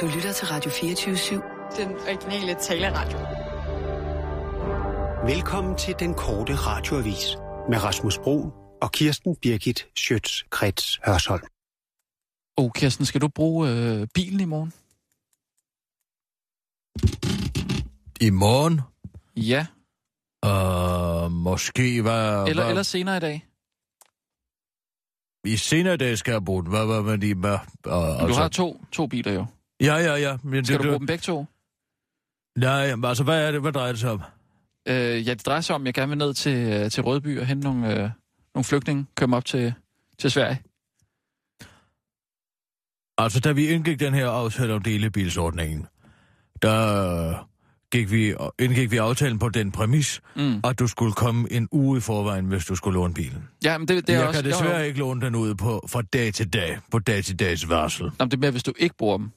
Du lytter til Radio 24-7. Den originale taleradio. Velkommen til den korte radioavis med Rasmus Bro og Kirsten Birgit Schøtz-Krets Hørsholm. Oh, Kirsten, skal du bruge øh, bilen i morgen? I morgen? Ja. Uh, måske hvad... Eller, hvad, eller senere i dag. I senere dag skal jeg bruge den. Hvad, hvad med de... Hvad, uh, Du altså, har to, to biler jo. Ja, ja, ja. Men Skal det, du bruge dem begge to? Nej, men altså, hvad er det? Hvad drejer det sig om? Øh, ja, det drejer sig om, at jeg gerne vil ned til, øh, til Rødby og hente nogle, øh, nogle flygtninge, dem op til, til Sverige. Altså, da vi indgik den her aftale om delebilsordningen, der øh, gik vi, indgik vi aftalen på den præmis, Mm. at du skulle komme en uge i forvejen, hvis du skulle låne bilen. Ja, men det, det er jeg også... kan desværre jo, ikke låne den ud på, fra dag til dag, på dag til dags varsel. Nå, men det er mere, hvis du ikke bruger dem.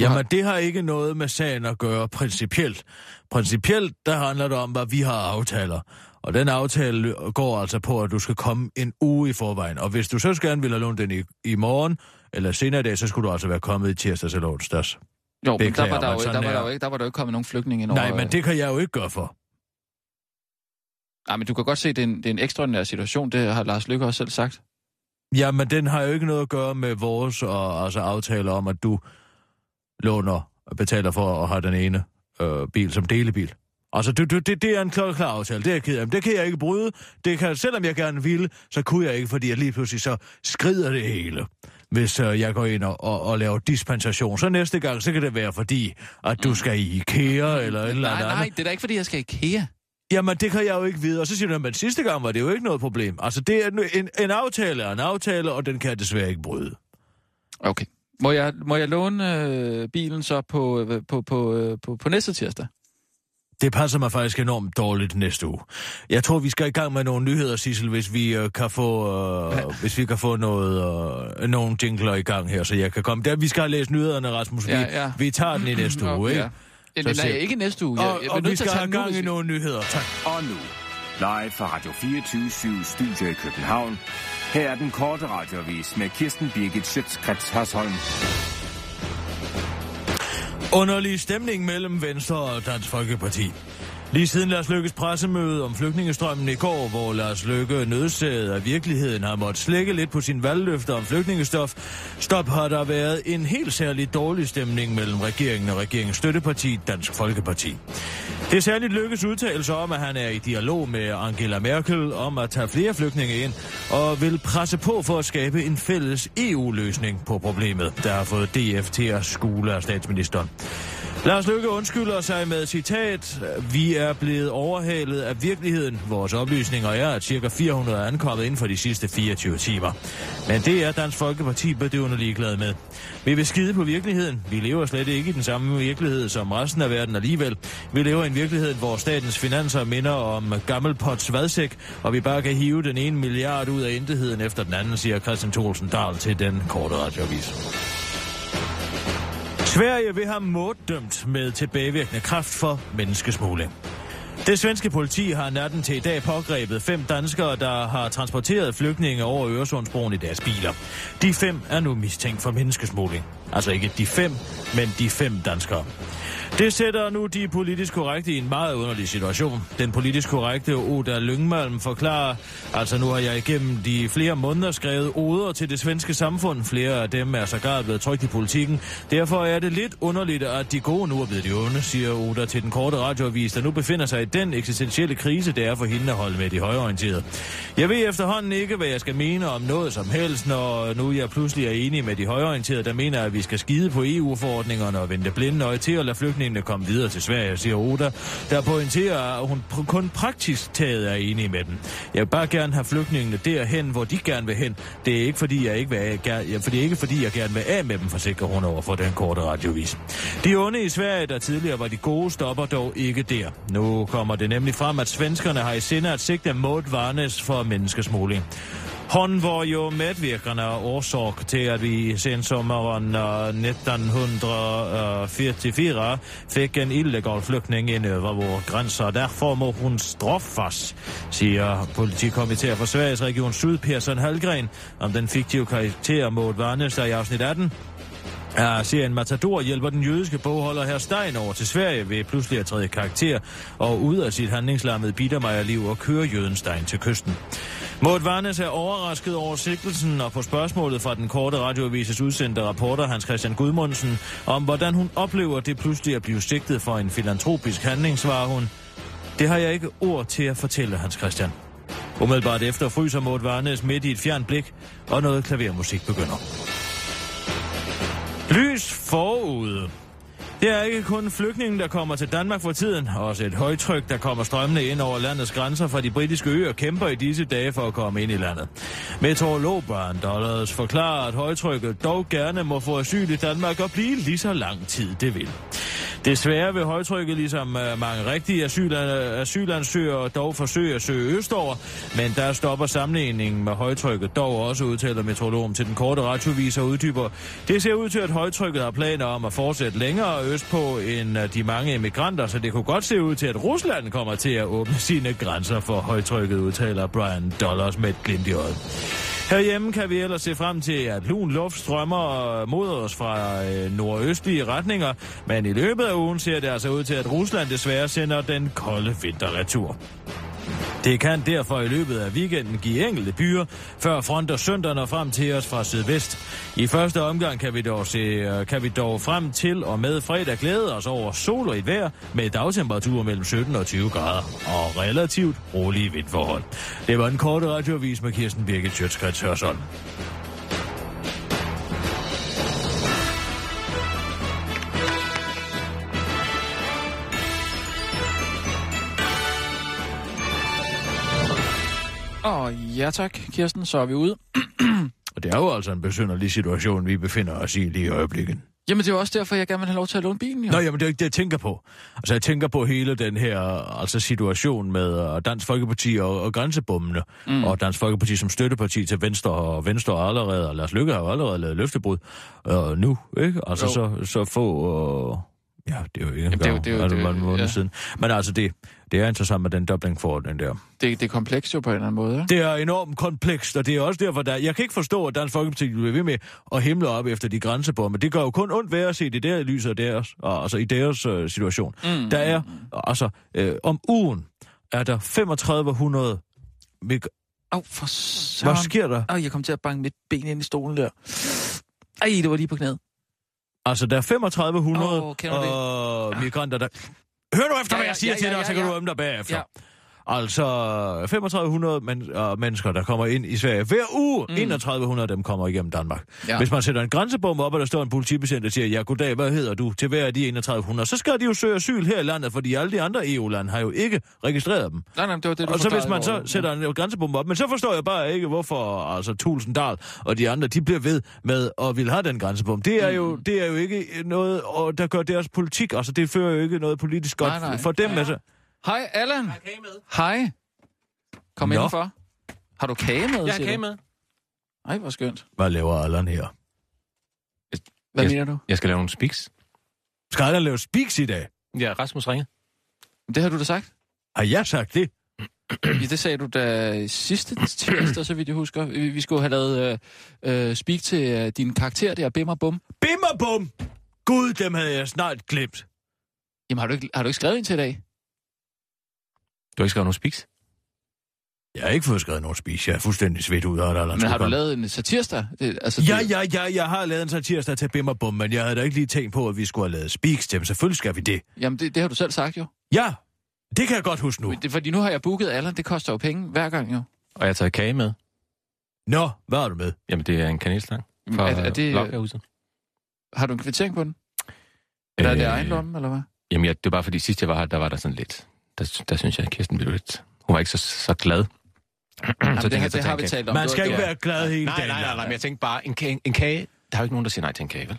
Jamen, det har ikke noget med sagen at gøre principielt. Principielt, der handler det om, hvad vi har aftaler. Og den aftale går altså på, at du skal komme en uge i forvejen. Og hvis du så gerne vil have lånt den i, i morgen, eller senere i dag, så skulle du altså være kommet i tirsdags eller onsdags. Jo, men der var der, men jo, der, var der, er- jo ikke, der var der jo ikke kommet nogen flygtninge ind Nej, over, men øh, det kan jeg jo ikke gøre for. Nej, men du kan godt se, at det er en, det er en ekstraordinær situation. Det har Lars Lykke også selv sagt. Jamen, den har jo ikke noget at gøre med vores og, altså, aftaler om, at du låner og betaler for at have den ene øh, bil som delebil. Altså, det, det, det, det er en klar, klar aftale. Det er jeg ked af. Det kan jeg ikke bryde. Det kan, selvom jeg gerne ville, så kunne jeg ikke, fordi jeg lige pludselig så skrider det hele. Hvis øh, jeg går ind og, og, og laver dispensation. Så næste gang, så kan det være fordi, at du skal i IKEA eller et eller Nej, andet. nej, det er da ikke, fordi jeg skal i IKEA. Jamen, det kan jeg jo ikke vide. Og så siger du, men sidste gang var det jo ikke noget problem. Altså, det er en, en, en aftale er en aftale, og den kan jeg desværre ikke bryde. Okay. Må jeg, må jeg låne øh, bilen så på, øh, på, på, øh, på, på næste tirsdag? Det passer mig faktisk enormt dårligt næste uge. Jeg tror, vi skal i gang med nogle nyheder, Sissel, hvis vi øh, kan få, øh, hvis vi kan få noget, øh, nogle jingler i gang her, så jeg kan komme. Der, vi skal læst nyhederne, Rasmus. Vi, Ja, ja. vi tager den i næste uge, ikke? Ja. Så Nej, ikke næste uge. Jeg, Og, jeg, og vi skal tage have nu, gang hvis i nogle nyheder. Tak. Og nu, live fra Radio 24 Studio i København. Her er den korte radiovis med Kirsten Birgit Schøtzgrads Hasholm. Underlig stemning mellem Venstre og Dansk Folkeparti. Lige siden Lars Lykkes pressemøde om flygtningestrømmen i går, hvor Lars Lykke nødsaget af virkeligheden har måttet slække lidt på sin valgløfter om flygtningestof, stop har der været en helt særlig dårlig stemning mellem regeringen og regeringens støtteparti, Dansk Folkeparti. Det er særligt Lykkes udtalelse om, at han er i dialog med Angela Merkel om at tage flere flygtninge ind, og vil presse på for at skabe en fælles EU-løsning på problemet, der har fået DF til at skule af statsministeren. Lars Løkke undskylder sig med citat, vi er blevet overhalet af virkeligheden. Vores oplysninger er, at ca. 400 er ankommet inden for de sidste 24 timer. Men det er Dansk Folkeparti bedøvende ligeglad med. Vi vil skide på virkeligheden. Vi lever slet ikke i den samme virkelighed som resten af verden alligevel. Vi lever i en virkelighed, hvor statens finanser minder om gammel pots vadsæk, og vi bare kan hive den ene milliard ud af intetheden efter den anden, siger Christian Thorsen Dahl til den korte radioavis. Sverige vil have morddømt med tilbagevirkende kraft for menneskesmugling. Det svenske politi har natten til i dag pågrebet fem danskere, der har transporteret flygtninge over Øresundsbroen i deres biler. De fem er nu mistænkt for menneskesmugling. Altså ikke de fem, men de fem danskere. Det sætter nu de politisk korrekte i en meget underlig situation. Den politisk korrekte Oda Lyngmalm forklarer, altså nu har jeg igennem de flere måneder skrevet oder til det svenske samfund. Flere af dem er sågar blevet trygt i politikken. Derfor er det lidt underligt, at de gode nu er blevet de onde, siger Oda til den korte radioavis, der nu befinder sig i den eksistentielle krise, det er for hende at holde med de højorienterede. Jeg ved efterhånden ikke, hvad jeg skal mene om noget som helst, når nu jeg pludselig er enig med de højorienterede, der mener, at vi skal skide på EU-forordningerne og vente blinde øje til at lade flygtningene komme videre til Sverige, siger Oda, der pointerer, at hun pr- kun praktisk taget er enig med dem. Jeg vil bare gerne have flygtningene derhen, hvor de gerne vil hen. Det er ikke fordi, jeg ikke vil af, ja, for det er ikke fordi, jeg gerne vil af med dem, forsikrer hun over for den korte radiovis. De onde i Sverige, der tidligere var de gode, stopper dog ikke der. Nu kommer det nemlig frem, at svenskerne har i sinde at sigte mod Varnes for menneskesmugling. Hon var jo medvirkende årsak til, at vi sen sommeren 1944 fik en illegal flygtning ind over vores grænser. Derfor må hun straffes, siger politikommissær for Sveriges region Syd, Persson Halgren, om den fiktive karakter mod Varnes, der i afsnit 18 Ja, serien Matador hjælper den jødiske bogholder her Stein over til Sverige ved pludselig at træde karakter og ud af sit handlingslammede bittermejerliv og køre jøden Stein til kysten. Maud Varnes er overrasket over sigtelsen og på spørgsmålet fra den korte radioavises udsendte rapporter Hans Christian Gudmundsen om, hvordan hun oplever det pludselig at blive sigtet for en filantropisk handling, svarer hun. Det har jeg ikke ord til at fortælle, Hans Christian. Umiddelbart efter fryser Maud Varnes midt i et fjern blik, og noget klavermusik begynder. Lys forude. Det er ikke kun flygtningen, der kommer til Danmark for tiden. Også et højtryk, der kommer strømmende ind over landets grænser fra de britiske øer, kæmper i disse dage for at komme ind i landet. Meteorolog Brian Dollars forklarer, at højtrykket dog gerne må få asyl i Danmark og blive lige så lang tid det vil. Desværre vil højtrykket, ligesom øh, mange rigtige asyl, asylansøgere, dog forsøge at søge østover, men der stopper sammenligningen med højtrykket dog også, udtaler meteorologen til den korte radiovis og uddyber. Det ser ud til, at højtrykket har planer om at fortsætte længere østpå end øh, de mange emigranter, så det kunne godt se ud til, at Rusland kommer til at åbne sine grænser for højtrykket, udtaler Brian Dollars med et glimt i øjet. Herhjemme kan vi ellers se frem til, at lun luft strømmer øh, mod os fra øh, nordøstlige retninger, men i løbet af ugen ser det altså ud til, at Rusland desværre sender den kolde vinterretur. Det kan derfor i løbet af weekenden give enkelte byer, før fronter søndag når frem til os fra sydvest. I første omgang kan vi dog, se, øh, kan vi dog frem til og med fredag glæde os over sol og et vejr med dagtemperaturer mellem 17 og 20 grader og relativt rolige vindforhold. Det var en korte radioavis med Kirsten Birgit Sjøtskrets Hørsholm. Og ja tak, Kirsten, så er vi ude. Og det er jo altså en besynderlig situation, vi befinder os i lige i øjeblikket. Jamen, det er jo også derfor, jeg gerne vil have lov til at låne bilen, jo. Nå, jamen, det er ikke det, jeg tænker på. Altså, jeg tænker på hele den her altså, situation med uh, Dansk Folkeparti og, og grænsebommene, mm. og Dansk Folkeparti som støtteparti til Venstre, og Venstre og allerede, og Lars Lykke har jo allerede lavet løftebrud uh, nu, ikke? Altså, så, så få... Uh, ja, det er jo ikke Jamen, det er jo- det er jo- altså, det er jo- mange måneder ja. siden. Men altså, det, det er interessant med den doubling-forordning der. Det, det er komplekst jo på en eller anden måde, ikke? Det er enormt komplekst, og det er også derfor, der... Jeg kan ikke forstå, at Dansk Folkeparti bliver ved med at himle op efter de grænsebomber. Det gør jo kun ondt ved at se det der af deres, og, altså i deres øh, situation. Mm. Der er, altså, øh, om ugen er der 3500... Mik- Åh, oh, for søren. Hvad sker der? Åh, jeg kom til at banke mit ben ind i stolen der. Ej, det var lige på knæet. Altså, der er 3500 Åh, kender du det? og migranter, der... Hør nu efter, Ja, hvad ja, jeg siger ja, til ja, dig, og så ja, kan ja. du ømme dig bagefter. Ja. Altså, 3500 men, uh, mennesker, der kommer ind i Sverige hver uge. Mm. 3100 af dem kommer igennem Danmark. Ja. Ja. Hvis man sætter en grænsebom op, og der står en politibetjent, der siger, ja, goddag, hvad hedder du? Til hver af de 3100, så skal de jo søge asyl her i landet, fordi alle de andre EU-lande har jo ikke registreret dem. Nej, nej, det var det, du Og så hvis man så sætter en grænsebom op, men så forstår jeg bare ikke, hvorfor altså Tulsendal og de andre, de bliver ved med at vil have den grænsebom. Det er jo, Mm. det er jo ikke noget, og der gør deres politik, altså det fører jo ikke noget politisk godt Nej, nej. for dem. Altså. Hej, Allan. Hej. Kom Nå. indenfor. Har du kage med, Jeg har kage du? med. Ej, hvor skønt. Hvad laver Allan her? Hvad mener du? Jeg skal lave nogle spiks. Skal Allan lave speaks i dag? Ja, Rasmus ringe. Det har du da sagt. Har jeg sagt det? Ja, det sagde du da sidste tirsdag, så vidt jeg husker. Vi vi skulle have lavet øh, øh, speak til øh, din karakter der, Bim og Bum. Bim og bum! Gud, dem havde jeg snart glemt. Jamen, har du ikke, har du ikke skrevet en til i dag? Du har ikke skrevet nogle spiks? Jeg har ikke fået skrevet nogen speech. Jeg er fuldstændig svedt ud af, Allan Men har du lavet en satirsdag? Det, altså, Ja, det, ja, ja, jeg har lavet en satirsdag til Bim og Bum, men jeg havde da ikke lige tænkt på, at vi skulle have lavet speaks til dem. Selvfølgelig skal vi det. Jamen, det, det har du selv sagt jo. Ja, det kan jeg godt huske nu. Men Det, fordi nu har jeg booket Allan, det koster jo penge hver gang jo. Og jeg har taget kage med. Nå, hvad har du med? Jamen, det er en kanelstang. Fra Er, er det, øh, Blokkerhuset. har du en kvittering på den? Eller er det Øh, egen lomme, eller hvad? Jamen, ja, det var bare fordi sidst jeg var her, der var der sådan lidt... Der, der synes jeg, at Kirsten blev lidt... Hun var ikke så, så glad. så Jamen, det, jeg, så det har vi talt om. Man Det skal ikke det være glad hele Nej, dagen. nej, nej, nej, men jeg tænkte bare, en kage, en kage... Der er jo ikke nogen, der siger nej til en kage, vel?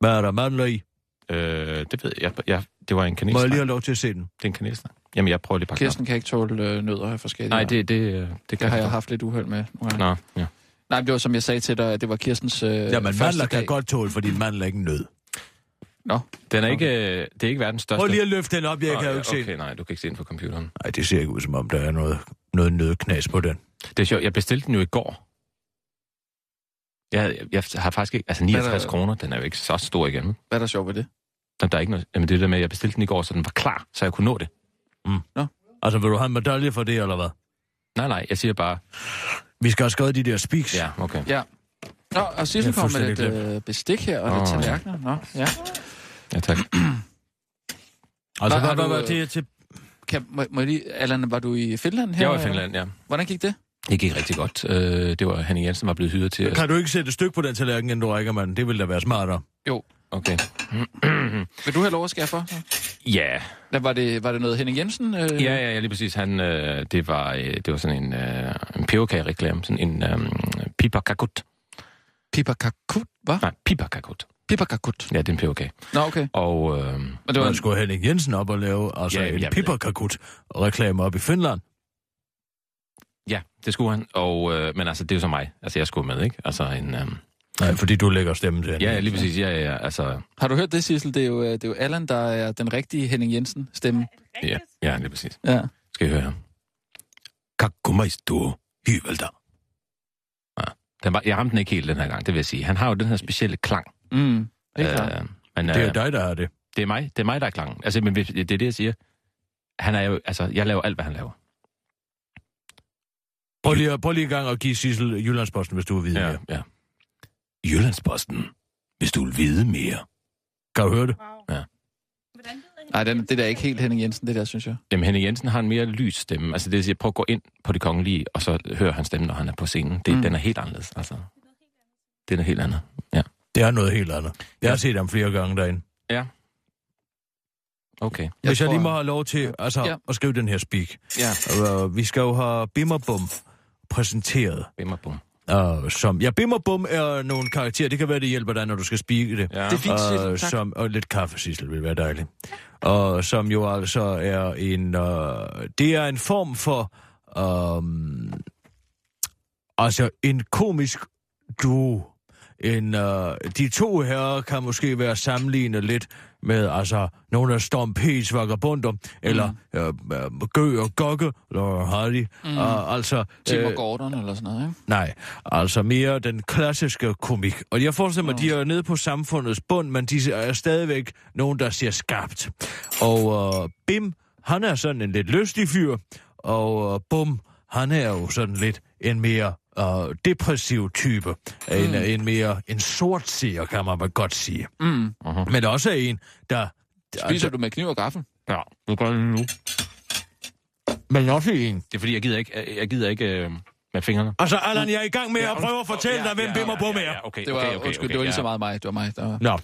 Hvad er der mandler i? Øh, det ved jeg. jeg, jeg det var en Må kanelstang. jeg lige have lov til at se den? Det er en kanelstang. Jamen, jeg prøver lige at pakke Kirsten kan ikke tåle øh, nødder af forskellige. Nej, det, det, øh, det, det kan har jeg haft lidt uheld med. Nå, ja. Nej, det var som jeg sagde til dig, at det var Kirstens øh, Ja, men mandler kan dag. godt tåle, fordi mandler er ikke en nød. Nå, Den er ikke, øh, det er ikke verdens største. Prøv lige at løfte den op, jeg Nå, kan jo ja, ikke se Okay, nej, du kan ikke se den på computeren. Nej, det ser ikke ud som om, der er noget, noget nødknas på den. Det er sjovt, jeg bestilte den jo i går. Jeg, jeg har faktisk ikke... Altså Hvad er 69 der- kroner, den er jo ikke så stor igen. Hvad er der sjovt ved det? Jamen, der er ikke noget... Jamen, det der med, at jeg bestilte den i går, så den var klar, så jeg kunne nå det. Altså, vil du have en medalje for det, eller hvad? Nej, nej, jeg siger bare... Vi skal have skrevet de der speaks. Ja, okay. Ja. Nå, og Sissel kom med lidt øh, bestik her, og Åh, lidt ja. tallerkener. Nå, ja. Ja, tak. Altså, Hvad har hvad, hvad, du, hvad, øh, til, til... Kan, må, må jeg lige, Allan, var du i Finland her? Jeg var i Finland, ja. Hvordan gik det? Det gik rigtig godt. Øh, det var Henning Jensen, var blevet hyret til. at- Kan du ikke sætte et stykke på den tallerken, inden du rækker, mand? Det ville da være smartere. Jo. Okay. Vil du have lov at skære for? Ja, Hvad, var, det, var det noget Henning Jensen? Øh? ja, ja, ja, lige præcis. Han, øh, det, var, øh, det var sådan en, øh, en peberkage-reklame. Sådan en øh, piperkakut. Piperkakut, hvad? Nej, piperkakut. Piperkakut. Ja, det er en peberkage. Nå, okay. Og øh, Men det var Man skulle Henning Jensen op og lave altså, Ja, ja, en det. piperkakut-reklame op i Finland. ja, det skulle han. Og, øh, men altså, det er jo så mig. Altså, jeg skulle med, ikke? Altså, en... Øh, Nej, fordi du lægger stemmen til ja, ja, lige præcis. Ja, ja, ja. Altså, har du hørt det, Sissel? Det er, jo, øh, det er jo Allan, der er den rigtige Henning Jensen-stemme. ja, ja, lige præcis. Ja. Skal I høre her. Kakkumaistu hyvelter. Den var, jeg ramte den ikke helt den her gang, det vil jeg sige. Han har jo den her specielle klang. Mm. Det er klart. Øh, men, Det er jo øh, dig, der har det. det er mig, det er mig, der er klangen. Altså, men hvis- det er det, jeg siger. Han er jo, altså, jeg laver alt, hvad han laver. Prøv lige, at- prøv lige en gang at give Sissel Jyllandsposten, hvis du vil vide mere. ja. Jyllandsposten, hvis du vil vide mere. Kan du høre det? Nej, den, det der er ikke helt Henning Jensen, det der, synes jeg. Jamen, Henning Jensen har en mere lys stemme. Altså, det vil sige, prøv at gå ind på det kongelige, og så høre hans stemme, når han er på scenen. Det, Mm. mm. Den er helt anderledes, altså. Det er noget helt andet. Ja. Det er noget helt andet. Jeg har set ham flere gange derinde. Okay. Jeg Hvis jeg tror- lige må have lov til altså, Ja. ja. at skrive den her speak. Ja. Uh, vi skal jo have Bimmerbum præsenteret. Bimmer bum. Uh, som, ja, Bimmerbum er nogle karakterer. Det kan være, det hjælper dig, når du skal speake det. Ja. Det er fint, Øh, tak. som, og lidt kaffe, Sissel, vil være dejligt. Og som jo altså er en... Uh, det er en form for... Um, altså en komisk duo. En, uh, de to herrer kan måske være sammenlignet lidt med altså nogle af Storm P's vagabunder, mm. eller uh, uh, Gø og Gokke, eller Hardy. Mm. Uh, altså, Tim øh, og Gordon eller sådan noget, ikke? Nej, altså mere den klassiske komik. Og jeg forestiller mig, at de er nede på samfundets bund, men de er stadigvæk nogen, der ser skarpt. Og uh, Bim, han er sådan en lidt lystig fyr, og uh, Bum, han er jo sådan lidt en mere uh, depressiv type. Mm. En, en mere en sort seer, kan man godt sige. Mm. Uh-huh. Men også en, der... Spiser du med kniv og gaffel? Ja, det gør det nu. Men også en. Det er fordi, jeg gider ikke, jeg gider ikke øh, med fingrene. Altså, Allan, jeg er i gang med at prøve at fortælle dig, hvem Bim og Bum er. Ja, okay, Det var, okay, okay, undskyld, okay, det var lige så ja. meget mig. Det var mig, der var... Nå,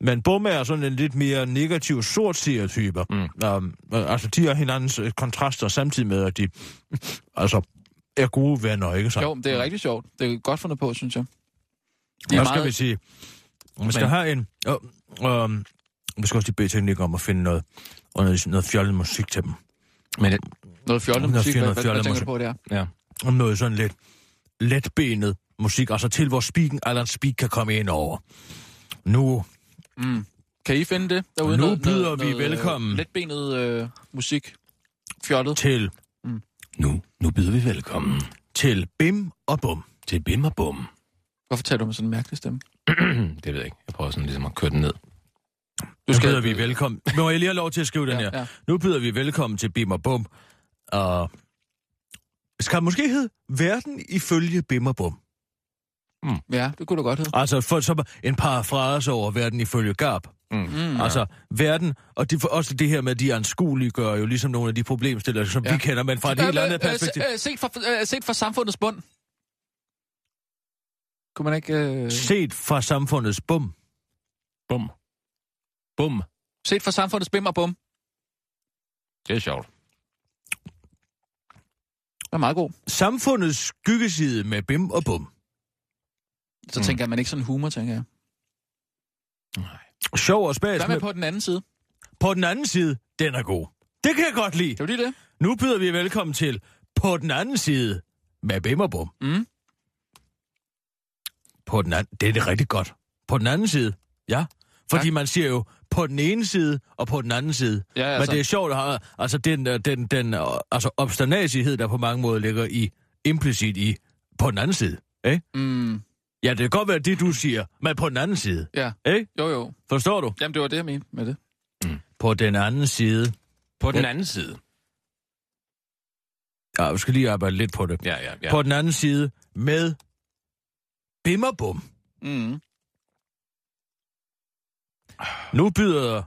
men Bum er sådan en lidt mere negativ sort type. Mm. Um, altså, de er hinandens øh, kontraster samtidig med, at de altså, er gode venner, ikke sant? Jo, det er rigtig sjovt. Det er godt fundet på, synes jeg. De er Hvad skal meget- vi sige? Vi skal Men- have en... Øh, øh, vi skal også lige bede teknikere om at finde noget, og noget, noget fjollet musik til dem. Men det, Noget fjollet Noget musik, hvad, fjollet- hvad, hvad fjollet tænker du på der? ja. Og noget sådan lidt letbenet musik, altså til hvor speaken, Allan Speak kan komme ind over. Nu Mm. Kan I finde det derude? Nu noget, byder noget, vi noget, velkommen. Øh, letbenet øh, musik. Fjollet. til, Nu, nu byder vi velkommen til Bim og Bum. til Bim og Bum. Hvorfor taler du med sådan en mærkelig stemme? det ved jeg ikke. Jeg prøver sådan ligesom at køre den ned. Nu skal- byder vi velkommen. Må jeg lige have lov til at skrive den Ja, her? ja. Nu byder vi velkommen til Bim og Bum. Og skal måske hedde Verden ifølge Bim og Bum? Ja, det kunne du godt hedde. Altså for, så en parafrase over Verden ifølge Garp. Mm. Altså verden, og det, også det her med, at de anskuelige gør jo ligesom nogle af de problemstillinger, som Ja. ja. vi kender, men fra et helt Øh, andet øh, perspektiv. øh, Set fra, øh, set fra samfundets bund. Kunne man ikke... Øh... Set fra samfundets bum. Bum. Bum. Set fra samfundets bim og bum. Det er sjovt. Det er meget god. Samfundets skyggeside med Bim og Bum. Så Mm. tænker man ikke sådan humor, tænker jeg. Sjov og spas. Hvad med med- på den anden side? på den anden side, den er god. Det kan jeg godt lide. Det lige det. Nu byder vi velkommen til På den anden side med Bim og Bum. Mm. På den anden, det er det rigtig godt. På den anden side, ja. Fordi Tak. man siger jo på den ene side og på den anden side. Ja, Altså. Men det er sjovt at have, altså den, øh, den, den øh, altså obsternagighed, der på mange måder ligger i, implicit i på den anden side. Ikke? Mm. Ja, det kan godt være det, du siger, men på den anden side. Ja, Ikke? jo jo. Forstår du? Jamen, det var det, jeg mente med det. På den anden side. På den anden side. Ja, vi skal lige arbejde lidt på det. Ja, ja, ja. På den anden side med bimmerbum. Mm. Nu byder...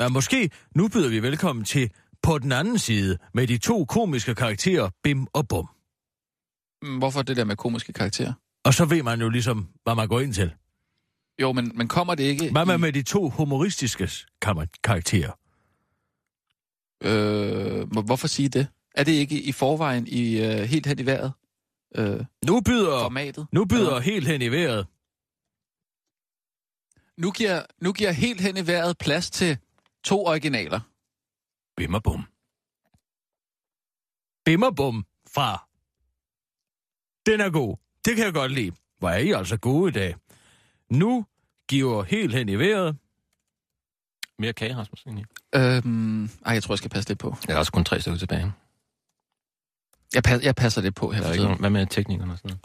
Ja, måske nu byder vi velkommen til På den anden side med de to komiske karakterer Bim og Bum. Mm, Hvorfor det der med komiske karakterer? Og så ved man jo ligesom, hvad man går ind til. Jo, men, men kommer det ikke Hvad med, i, med de to humoristiske karakterer? Øh, hvor- hvorfor sige det? Er det ikke i forvejen i øh, helt hen i vejret? Øh, Nu byder, formatet? nu byder Ja. helt hen i vejret. Nu giver, nu giver helt hen i vejret plads til to originaler. Bim og Bum. Bim og Bum fra... Den er god. Det kan jeg godt lide. Hvor er I altså gode i dag. Nu giver helt hen i vejret. Mere kage, Rasmus. egentlig. Øhm, ej, jeg tror, jeg skal passe lidt på. Der er også kun tre stykker tilbage. Jeg, pas, jeg passer lidt på her Der er ikke nogen, hvad med teknikerne og sådan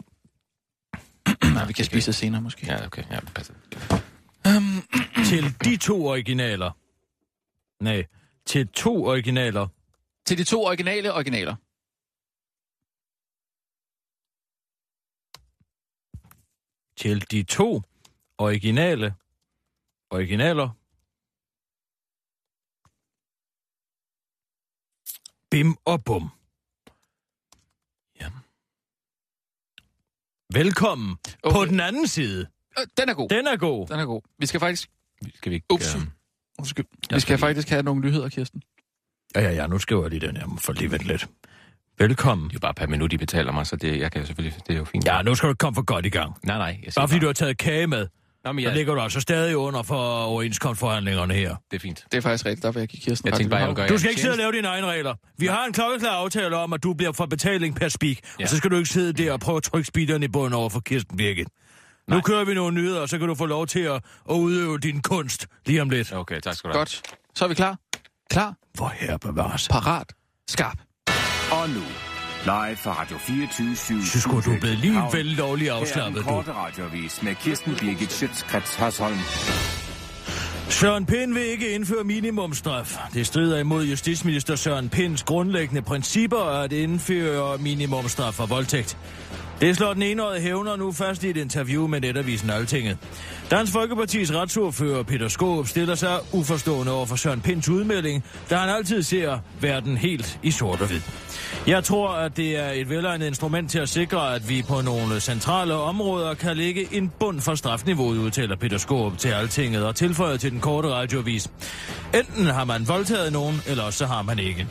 noget? Nej, vi kan spise det senere måske. Ja, okay. Ja, passer. Øhm, til de to originaler. Nej, til to originaler. til de to originale originaler. Til de to originale originaler. Bim og bum. Ja. Velkommen okay. på den anden side. Øh, den er god. Den er god. Den er god. Vi skal faktisk... Skal vi ikke... Ups. øhm, Undskyld. Jeg Vi skal skal lige- faktisk have nogle nyheder, Kirsten. Ja, ja, ja, nu skriver jeg lige den her, for lige vent lidt. Velkommen. Det er jo bare per minut, de betaler mig, så det, jeg kan jo selvfølgelig... Det er jo fint. Ja, nu skal du komme for godt i gang. Nej, nej. Jeg siger Bare fordi du har taget kage med, Nå, men så jeg, ligger du altså stadig under for overenskomstforhandlingerne her. det er fint. Det er faktisk rigtigt, der vil jeg give Kirsten Jeg tænkte bare, jeg gøre Du skal ikke sidde og lave dine egne regler. Vi har en klokkeklar aftale om, at du bliver for betaling per speak. Ja. Og så skal du ikke sidde der og prøve at trykke speederen i bunden over for Kirsten Birgit. Nu Nej. kører vi nogle nyheder, og så kan du få lov til at, at udøve din kunst lige om lidt. Okay, tak skal du have. Godt. Så er vi klar. Klar. For her bevares. Parat. Skarp. Og nu, live fra Radio 24 7, Så skulle du blive lige vel lovlig er afslappet, du. radiovis med Kirsten Birgit Schøtzgrads Hasholm. Søren Pind vil ikke indføre minimumstraf. Det strider imod justitsminister Søren Pinds grundlæggende principper at indføre minimumstraf for voldtægt. Det slår den enårige hævner nu først i et interview med netavisen Altinget. Dansk Folkepartis retsordfører Peter Skåb stiller sig uforstående over for Søren Pinds udmelding, da han altid ser verden helt i sort og hvid. Jeg tror, at det er et velegnet instrument til at sikre, at vi på nogle centrale områder kan lægge en bund for strafniveauet, udtaler Peter Skåb til Altinget og tilføjer til den korte radioavis. Enten har man voldtaget nogen, eller så har man ikke.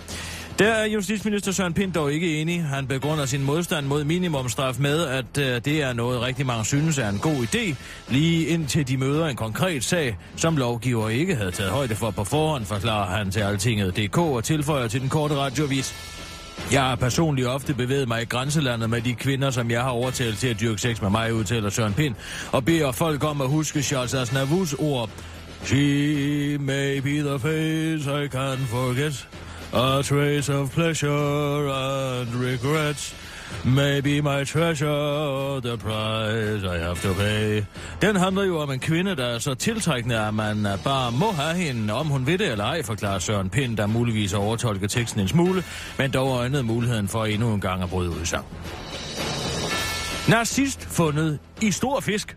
Der er justitsminister Søren Pind dog ikke enig. Han begrunder sin modstand mod minimumstraf med, at øh, det er noget rigtig mange synes er en god idé, lige indtil de møder en konkret sag, som lovgiver ikke havde taget højde for på forhånd, forklarer han til Altinget.dk og tilføjer til den korte radiovis. Jeg har personligt ofte bevæget mig i grænselandet med de kvinder, som jeg har overtalt til at dyrke sex med mig, udtaler Søren Pind, og beder folk om at huske Charles Aznavours ord. She may be the face I can forget, a trace of pleasure and regrets may be my treasure, the price I have to pay. Den handler jo om en kvinde, der er så tiltrækkende, at man bare må have hende, om hun ved det eller ej, forklarer Søren Pind, der muligvis har overtolket teksten en smule, men dog øjnede muligheden for endnu en gang at bryde ud sammen. Narcist fundet i stor fisk.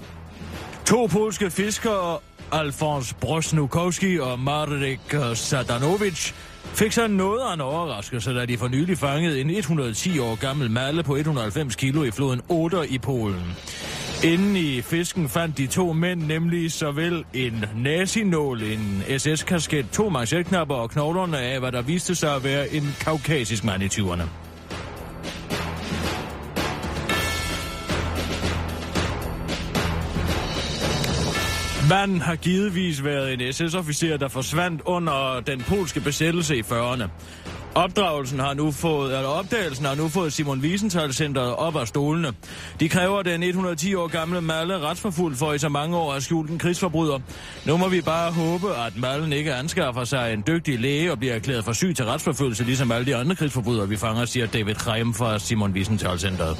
To polske fiskere, Alfons Brosnukowski og Marek Sadanovic, fik sig noget af en overraskelse, da de for nylig fangede en 110 år gammel malle på 190 kilo i floden Oder i Polen. Inden i fisken fandt de to mænd nemlig såvel en nazinål, en SS-kasket, to manchetknapper og knoglerne af, hvad der viste sig at være en kaukasisk mand i 20'erne. Manden har givetvis været en SS-officer, der forsvandt under den polske besættelse i 40'erne. Opdragelsen har nu fået, eller opdagelsen har nu fået Simon Wiesenthal centret op af stolene. De kræver den 110 år gamle Malle retsforfulgt for i så mange år at skjult en krigsforbryder. Nu må vi bare håbe, at Mallen ikke anskaffer sig en dygtig læge og bliver erklæret for syg til retsforfølgelse, ligesom alle de andre krigsforbrydere, vi fanger, siger David Kreim fra Simon Wiesenthal centret.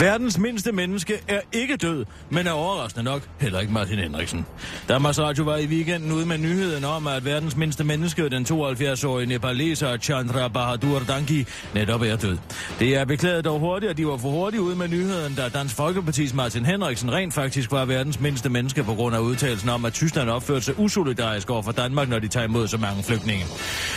Verdens mindste menneske er ikke død, men er overraskende nok heller ikke Martin Henriksen. Danmarks Radio var i weekenden ude med nyheden om, at verdens mindste menneske, den 72-årige nepaleser Chandra Bahadur Danki, netop er død. Det er beklaget dog hurtigt, at de var for hurtigt ude med nyheden, da Dansk Folkepartis Martin Henriksen rent faktisk var verdens mindste menneske på grund af udtalelsen om, at Tyskland opførte sig usolidarisk over for Danmark, når de tager imod så mange flygtninge.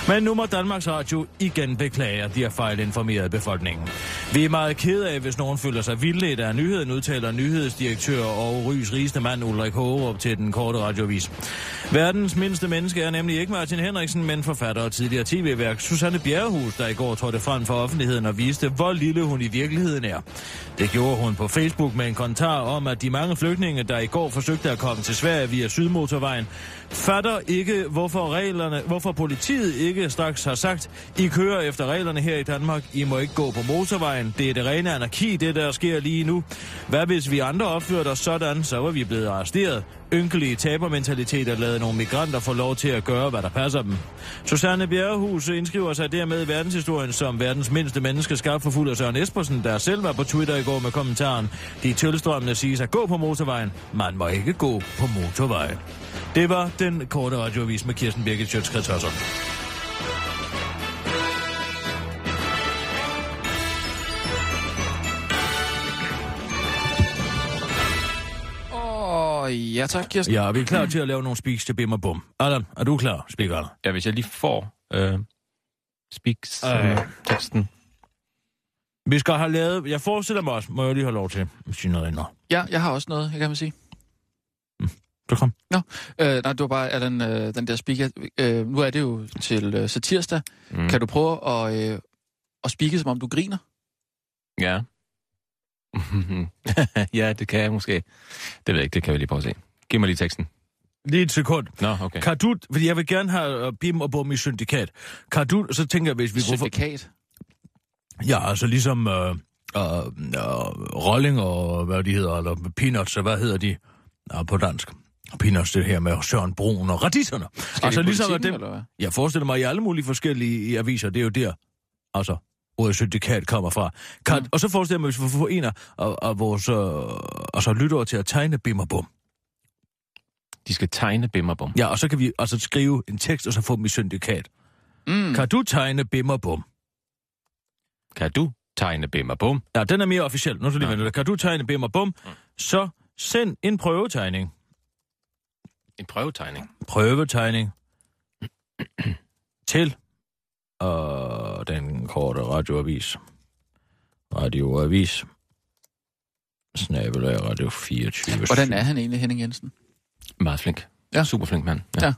Men nu må Danmarks Radio igen beklage, at de har fejlinformeret befolkningen. Vi er meget ked af, hvis nogen føler sig Altså vildledt af nyheden, udtaler nyhedsdirektør og Rys rigeste mand Ulrik Hågerup til den korte radiovis. Verdens mindste menneske er nemlig ikke Martin Henriksen, men forfatter og tidligere tv-værk Susanne Bjerrehus, der i går trådte frem for offentligheden og viste, hvor lille hun i virkeligheden er. Det gjorde hun på Facebook med en kommentar om, at de mange flygtninge, der i går forsøgte at komme til Sverige via Sydmotorvejen, fatter ikke, hvorfor, reglerne, hvorfor politiet ikke straks har sagt, I kører efter reglerne her i Danmark, I må ikke gå på motorvejen. Det er det rene anarki, det der sker lige nu. Hvad hvis vi andre opførte os sådan, så var vi blevet arresteret. Ynkelige tabermentalitet at lade nogle migranter få lov til at gøre, hvad der passer dem. Susanne Bjerrehus indskriver sig dermed i verdenshistorien som verdens mindste menneske skabt for fuld af Søren Espersen, der selv var på Twitter i går med kommentaren. De tilstrømmende siger at gå på motorvejen. Man må ikke gå på motorvejen. Det var den korte radioavis med Kirsten Birgit Sjøtskrets ja tak, Kirsten. Ja, vi er klar til at lave nogle speaks til Bim og Bum. Allan, er du klar, speaker Allan? Ja, hvis jeg lige får øh, speaks Øh. øh. teksten. Vi skal have lavet... Jeg forestiller mig også, må jeg lige have lov til at sige noget andet. Ja, jeg har også noget, jeg kan man sige. Så kom. Øh, nej, det var bare at den, øh, den der speaker. Øh, nu er det jo til øh, satirsdag. Mm. Mm. Kan du prøve at, øh, at speake, som om du griner? Ja. ja, det kan jeg måske. Det ved jeg ikke, det kan vi lige prøve at se. Giv mig lige teksten. Lige et sekund. Nå, okay. Kan du... Fordi jeg vil gerne have uh, Bim og Bum i syndikat. Kan du... Så tænker jeg, hvis vi... Hvorfor, Syndikat. ja, altså ligesom... Uh, uh, uh, Rolling og hvad de hedder, eller Peanuts, og hvad hedder de uh, på dansk? Peanuts, det her med Søren Brun og radisserne. Skal altså ligesom at dem, eller hvad? Jeg forestiller mig i alle mulige forskellige aviser, det er jo der, altså, ordet syndikat kommer fra. Kan, mm. Og så forestiller mig, hvis vi får en af, af, af vores øh, altså, lyttere til at tegne Bim og Bum. De skal tegne Bim og Bum. Ja, og så kan vi altså skrive en tekst, og så få dem i syndikat. Mm. Kan du tegne Bim og Bum? Kan du tegne Bim og Bum? Ja, den er mere officiel. Nu skal lige vente. Kan du tegne Bim og Bum, så send en prøvetegning. En prøvetegning. Prøvetegning til og den korte radioavis. Radioavis. Snabelag Radio 24. Hvordan er han egentlig, Henning Jensen? Meget flink. Ja. Super flink mand. Ja.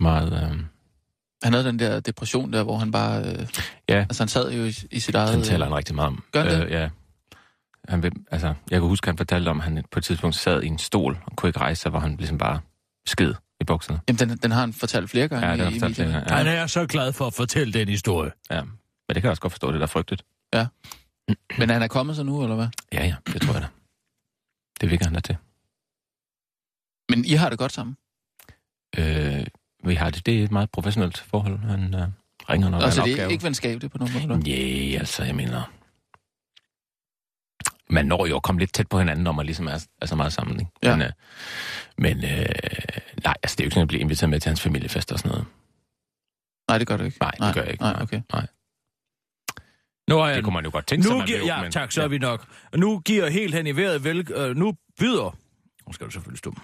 Meget, øh, Han havde den der depression der, hvor han bare... Øh, Ja. Altså, han sad jo i, i sit eget... den taler han rigtig meget om. Gør han det? Øh, ja. Han vil, altså, jeg kan huske, han fortalte om, at han på et tidspunkt sad i en stol og kunne ikke rejse sig, hvor han ligesom bare sked i bukserne. Jamen, den, den har han fortalt flere gange Ja, det har fortalt flere gange. Han er så glad for at fortælle den historie. Ja. Men det kan jeg også godt forstå, det der er frygteligt. Men han er kommet så nu, eller hvad? Ja, ja, det tror jeg da. Det virker han da til. Men I har det godt sammen. Øh, vi har det, det er et meget professionelt forhold. Han øh, ringer, når altså, der er det en er opgave. ikke venskabeligt på nogen måde? Nej, altså, jeg mener... Man når jo at komme lidt tæt på hinanden, når man ligesom er, er så meget sammen, ikke? Ja. Men, øh, men øh, nej, altså, det er jo ikke sådan, at blive inviteret med til hans familiefest og sådan noget. Nej, det gør det ikke. Nej, det gør jeg ikke. Nej, okay. Nej. Nu er Det kunne man jo godt tænke sig, nu man giver, blev, ja, men- tak, så er ja. vi nok. Nu giver helt hen i vejret vel... Øh, nu byder... Nu skal du selvfølgelig stå.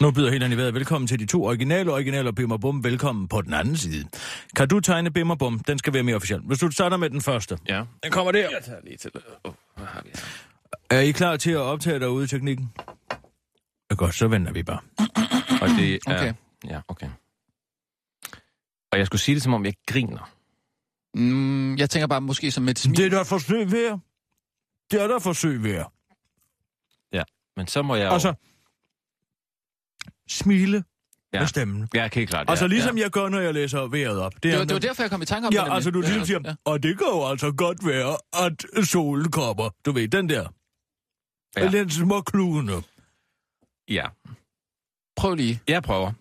Nu byder helt hen i vejret velkommen til de to originale originaler Bim og Bum. Velkommen på den anden side. Kan du tegne Bim og Bum? Den skal være mere officiel. Hvis du starter med den første. Ja. Den kommer der. Jeg tager lige til... Oh, hvad har vi her? Er I klar til at optage derude i teknikken? Ja, godt, så venter vi bare. Og det er... Okay. Ja, okay. Og jeg skulle sige det, som om jeg griner. Mm, jeg tænker bare måske som et smil. Det er der forsøg værd. Det er der forsøg værd. Men så må jeg jo... Smile ja. Ja. med stemmen. Ja, helt klart. Altså ja. ligesom jeg gør, når jeg læser vejret op. Det er, var, det var derfor, jeg kom i tanke om det. Ja, altså du ligesom Ja, siger, ja. og det kan jo altså godt være, at solen kommer. Du ved, den der. Ja. Ja. Den små kludende. Ja, Prøv lige. jeg prøver.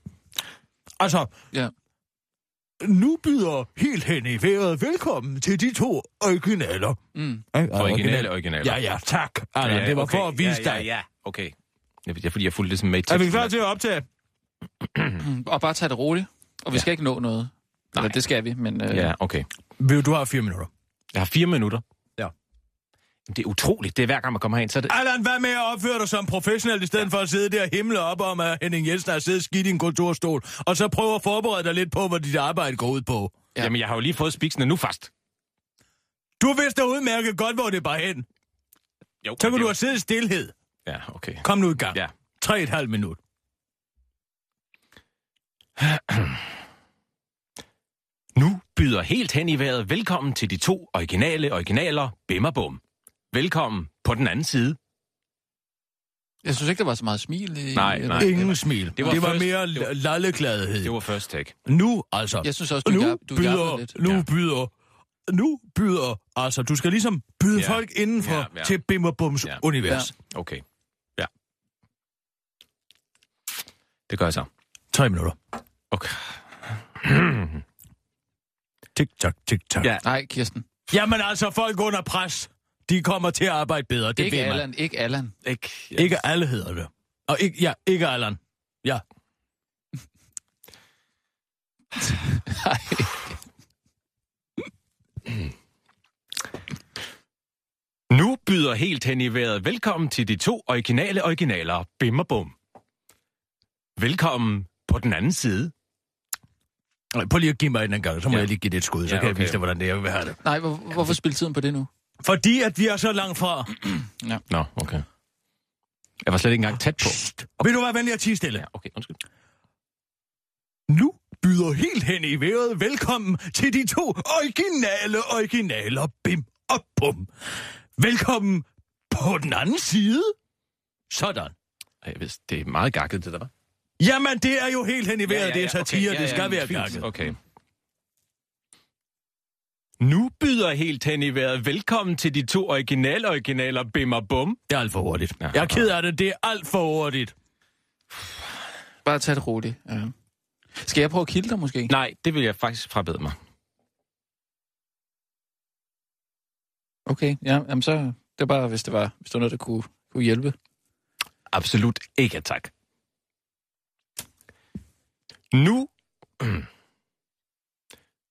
Altså, Ja. nu byder helt hen i vejret velkommen til de to originaler. Mm. Originale, originale. Ja, ja, tak. Allan, ja, det var okay. for at vise ja, ja, dig. Ja, okay. Det er fordi, jeg fulgte ligesom med i Er vi klar til at optage? Og bare tage det roligt. Og vi Ja. skal ikke nå noget. Nej. Eller det skal vi, men... Øh, Ja, okay. Vil du har fire minutter? Jeg har fire minutter. Ja. Det er utroligt. Det er hver gang, man kommer herind, så det... Allan, hvad med at opføre dig som professionel, i stedet for at sidde der og himle op om, at Henning Jensen har siddet skidt i en kontorstol, og så prøve at forberede dig lidt på, hvad dit arbejde går ud på. Ja. Ja. Jamen, jeg har jo lige fået spiksene nu fast. Du vidste udmærket godt, hvor det bare hen. Jo, Så kan det du have siddet i stillhed. Ja, okay. Kom nu i gang. Ja. Tre et halvt minut. Nu byder helt hen i vejret velkommen til de to originale originaler Bimmerbum. Velkommen på den anden side. Jeg synes ikke, der var så meget smil. I, Nej, nej. Ingen smil. Det det var, var det var først- mere det var- lallekladhed. Det var first take. Nu altså. Jeg synes også, du, nu du byder, lidt. nu Ja. byder, nu byder, altså du skal ligesom byde Ja. folk indenfor Ja, ja. til Bimmerbums Ja. univers. Okay. Ja. Det gør jeg så. Tre minutter. Okay. Tik-tak, tik-tak. Ja. Nej, Kirsten. Jamen altså, folk under pres, de kommer til at arbejde bedre, det ikke ved man. Allan, ikke Allan. Ikke, ja. Ikke alle hedder det. Og ikke, ja, ikke Allan. Ja. Nej. Nu byder helt hen i vejret velkommen til de to originale originaler Bimmerbum. Velkommen på den anden side. Nej, Prøv lige at give mig en gang, så må Ja. jeg lige give det et skud, så Ja, kan jeg okay. vise dig, hvordan det er, jeg vil have det. Nej, hvor, hvorfor spille tiden på det nu? Fordi at vi er så langt fra. Nå, okay. Jeg var slet ikke engang tæt på. Vil du være venlig at tige stille? Ja, okay, undskyld. Nu byder helt hen i vejret velkommen til de to originale originaler Bim og Bum. Velkommen på den anden side. Sådan. Jeg vidste, det er meget gakket, det der. Jamen, det er jo helt hen i vejret. Ja, ja, Det er ja, satire, okay, ja, det skal ja, være gakket. Okay. Nu byder helt hen i vejret velkommen til de to originale originaler Bim og Bum. Det er alt for hurtigt. Ja. Jeg er ked af det. Det er alt for hurtigt. Bare tag det roligt. Ja. Skal jeg prøve at kilde dig måske? Nej, det vil jeg faktisk frabede mig. Okay, ja, jamen så... Det var bare, hvis det var, hvis det var noget, der kunne, kunne hjælpe. Absolut ikke, tak. Nu...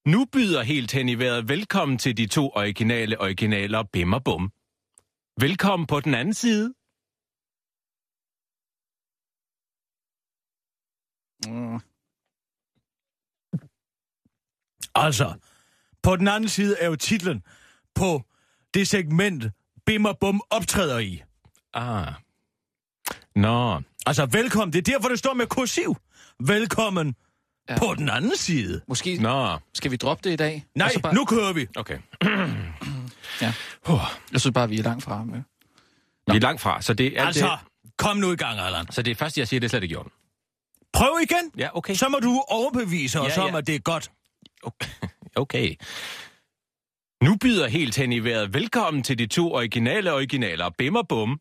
Nu byder helt hen i vejret velkommen til de to originale originaler Bim og Bum. Velkommen på den anden side. Mm. Altså, på den anden side er jo titlen på det segment, Bim og Bum optræder i. Ah. Nå, Altså, velkommen. Det er derfor, det står med kursiv. Velkommen Ja. på den anden side. Måske nå. skal vi droppe det i dag? Nej, Og så bare, nu kører vi. Okay. Ja. Jeg synes bare, vi er langt fra. Med. vi er langt fra, så det er... Altså, Det, kom nu i gang, Allan. så det er først, jeg siger, det er slet ikke gjort. Prøv igen. Ja, okay. Så må du overbevise os Ja, om, ja. at det er godt. Okay. Nu byder helt hen i vejret velkommen til de to originale originaler Bim og Bum.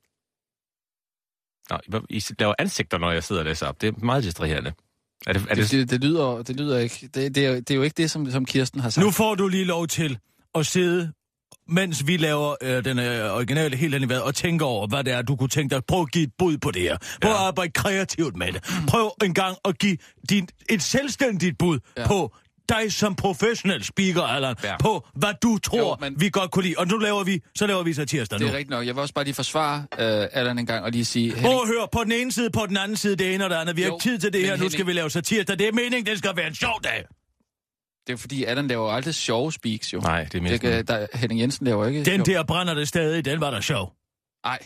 Nå, I laver ansigter, når jeg sidder og læser op. Det er meget distraherende. Er det, er Det, det, det, det, lyder, det lyder ikke... Det, det, er, det er jo ikke det, som, som Kirsten har sagt. Nu får du lige lov til at sidde, mens vi laver øh, den øh, originale helt vejret, og tænke over, hvad det er, du kunne tænke dig. Prøv at give et bud på det her. Prøv Ja. at arbejde kreativt med det. Prøv en gang at give din, et selvstændigt bud ja. på dig som professionel speaker, Allan, Ja. på hvad du tror, Jo, men- vi godt kunne lide. Og nu laver vi, så laver vi satirsdag Det nu. er rigtigt nok. Jeg vil også bare lige forsvare øh, Allan en gang og lige sige... Prøv at høre, på den ene side, på den anden side, det ene og det andet. Vi har ikke tid til det her, nu Henning- skal vi lave satirsdag. Det er meningen, det skal være en sjov dag. Det er fordi, Allan laver jo aldrig sjove speaks, jo. Nej, det er mest... Det, der, Henning Jensen laver ikke Den sjov. der brænder det stadig, den var der sjov. Nej,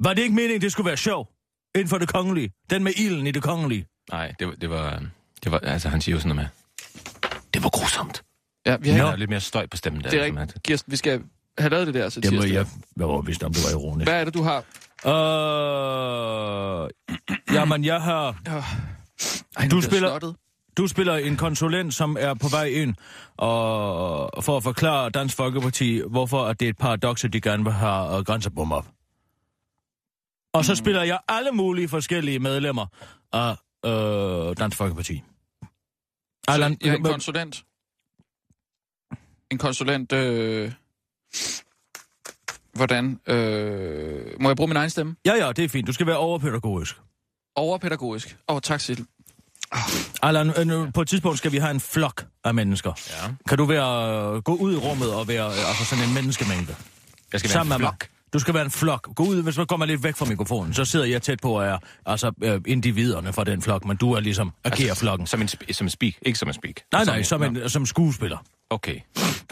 Var det ikke meningen, det skulle være sjov? Inden for det kongelige. Den med ilden i det kongelige. Nej, det, var- det var... Det var, altså, han siger jo sådan noget med... Var grusomt. ja, vi har er lidt mere støj på stemmen der. Det er rigtigt. Kirsten, vi skal have lavet det der til Det må jeg være overbevist om, det var ironisk. Hvad er det, du har? Øh... Jamen, jeg har... Ej, Du spiller-. Slottet. Du spiller en konsulent, som er på vej ind og for at forklare Dansk Folkeparti, hvorfor at det er et paradoks, at de gerne vil have uh, grænsebom op. Og så Mm. spiller jeg alle mulige forskellige medlemmer af øh, Dansk Folkeparti. Allan, Så, ja, en konsulent. En konsulent... Øh... Hvordan? Øh... Må jeg bruge min egen stemme? ja, ja, det er fint. Du skal være overpædagogisk. Overpædagogisk. Åh, oh, tak, Sil. Allan, øh, på et tidspunkt skal vi have en flok af mennesker. Ja. Kan du være, øh, gå ud i rummet og være øh, altså sådan en menneskemængde? Jeg skal være Sammen en med flok. Du skal være en flok. Gå ud, hvis man kommer lidt væk fra mikrofonen, så sidder jeg tæt på og er altså, øh, individerne fra den flok, men du er ligesom agerer altså, flokken. Som en, sp- som en speak, ikke som en speak. Nej, nej, som, en, som skuespiller. Okay.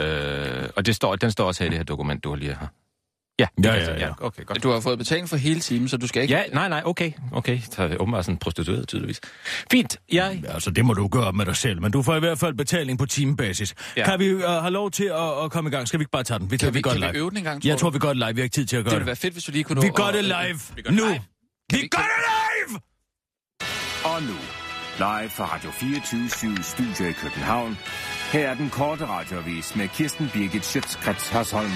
Øh, og det står, den står også her i det her dokument, du har lige her. Ja, Ja, ja, ja. Okay, godt. Du har fået betaling for hele timen, så du skal ikke... Ja, nej, nej, okay. Okay, så er det åbenbart sådan prostitueret, tydeligvis. Fint, jeg... Altså, det må du gøre med dig selv, men du får i hvert fald betaling på timebasis. Ja. Ja. Kan vi uh, have lov til at, at komme i gang? Skal vi ikke bare tage den? Vi, Kan vi, gør kan det vi live. øve den en gang, tror Jeg tror, du? vi gør det live. Vi har ikke tid til at Det gøre ville det. være fedt, hvis du lige kunne nå... Vi gør at- det øh, live. vi gør det Nu. live. Vi vi- gør det live! Og nu, live fra Radio 24 Studio i København. Her er den korte radiovis med Kirsten Birgit Schøtzgrads Hasholm.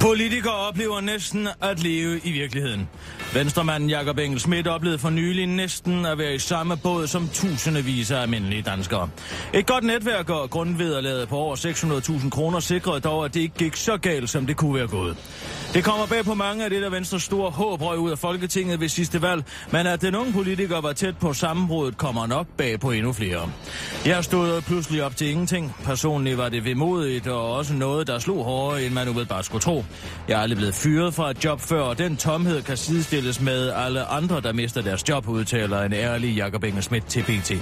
Politikere oplever næsten at leve i virkeligheden. Venstremanden Jakob Engel Schmidt oplevede for nylig næsten at være i samme båd som tusindvis af almindelige danskere. Et godt netværk og grundvederlaget på over 600.000 kroner sikrede dog, at det ikke gik så galt, som det kunne være gået. Det kommer bag på mange af det, der Venstres store håb røg ud af Folketinget ved sidste valg, men at den unge politiker var tæt på sammenbruddet, kommer nok bag på endnu flere. Jeg stod pludselig op til ingenting. Personligt var det vemodigt og også noget, der slog hårdere, end man umiddelbart skulle tro. Jeg er aldrig blevet fyret fra et job før, og den tomhed kan sidestilles med alle andre, der mister deres job, udtaler en ærlig Jakob Engel Schmidt til BT.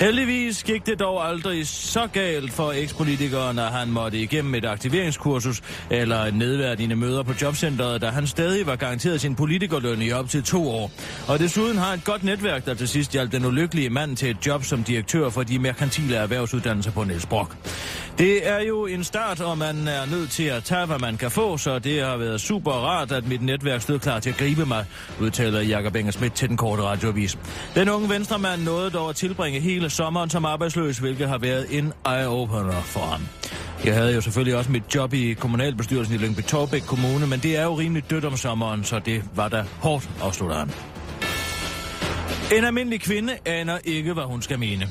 Heldigvis gik det dog aldrig så galt for ekspolitikeren, at han måtte igennem et aktiveringskursus eller et nedværdigende møder på jobcentret, da han stadig var garanteret sin politikerløn i op til to år. Og desuden har et godt netværk, der til sidst hjalp den ulykkelige mand til et job som direktør for de merkantile erhvervsuddannelser på Niels Brock. Det er jo en start, og man er nødt til at tage, hvad man kan få, så det har været super rart, at mit netværk stod klar til at gribe mig, udtaler Jakob Engelsmidt til den korte radioavis. Den unge venstremand nåede dog at tilbringe hele sommeren som arbejdsløs, hvilket har været en eye-opener for ham. Jeg havde jo selvfølgelig også mit job i kommunalbestyrelsen i Lyngby Torbæk Kommune, men det er jo rimelig dødt om sommeren, så det var da hårdt, afslutter han. En almindelig kvinde aner ikke, hvad hun skal mene.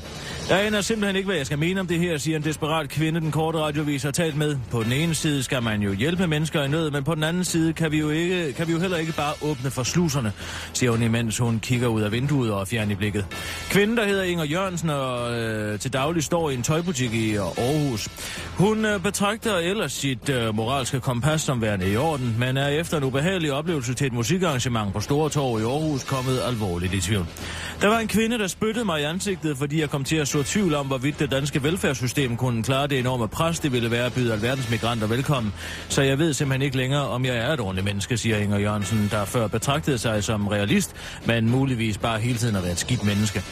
Jeg aner simpelthen ikke, hvad jeg skal mene om det her, siger en desperat kvinde, den korte radiovis har talt med. På den ene side skal man jo hjælpe mennesker i nød, men på den anden side kan vi jo, ikke, kan vi jo heller ikke bare åbne for sluserne, siger hun imens hun kigger ud af vinduet og fjern i blikket. Kvinden, der hedder Inger Jørgensen og øh, til daglig står i en tøjbutik i Aarhus. Hun øh, betragter ellers sit øh, moralske kompas som værende i orden, men er efter en ubehagelig oplevelse til et musikarrangement på Store Torv i Aarhus kommet alvorligt i tvivl. Der var en kvinde, der spyttede mig i ansigtet, fordi jeg kom til at så tvivl om, hvorvidt det danske velfærdssystem kunne klare det enorme pres, det ville være at byde alverdens migranter velkommen. Så jeg ved simpelthen ikke længere, om jeg er et ordentligt menneske, siger Inger Jørgensen, der før betragtede sig som realist, men muligvis bare hele tiden har været et skidt menneske.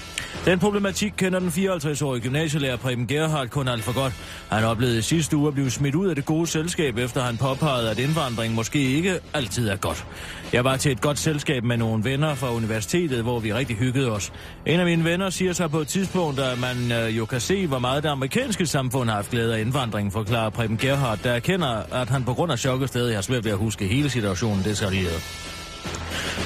Den problematik kender den 54-årige gymnasielærer Preben Gerhardt kun alt for godt. Han oplevede i sidste uge at blive smidt ud af det gode selskab, efter han påpegede, at indvandring måske ikke altid er godt. Jeg var til et godt selskab med nogle venner fra universitetet, hvor vi rigtig hyggede os. En af mine venner siger sig på et tidspunkt, at man øh, jo kan se, hvor meget det amerikanske samfund har haft glæde af indvandring, forklarer Preben Gerhardt, der erkender, at han på grund af chokket stadig har svært ved at huske hele situationen detaljeret.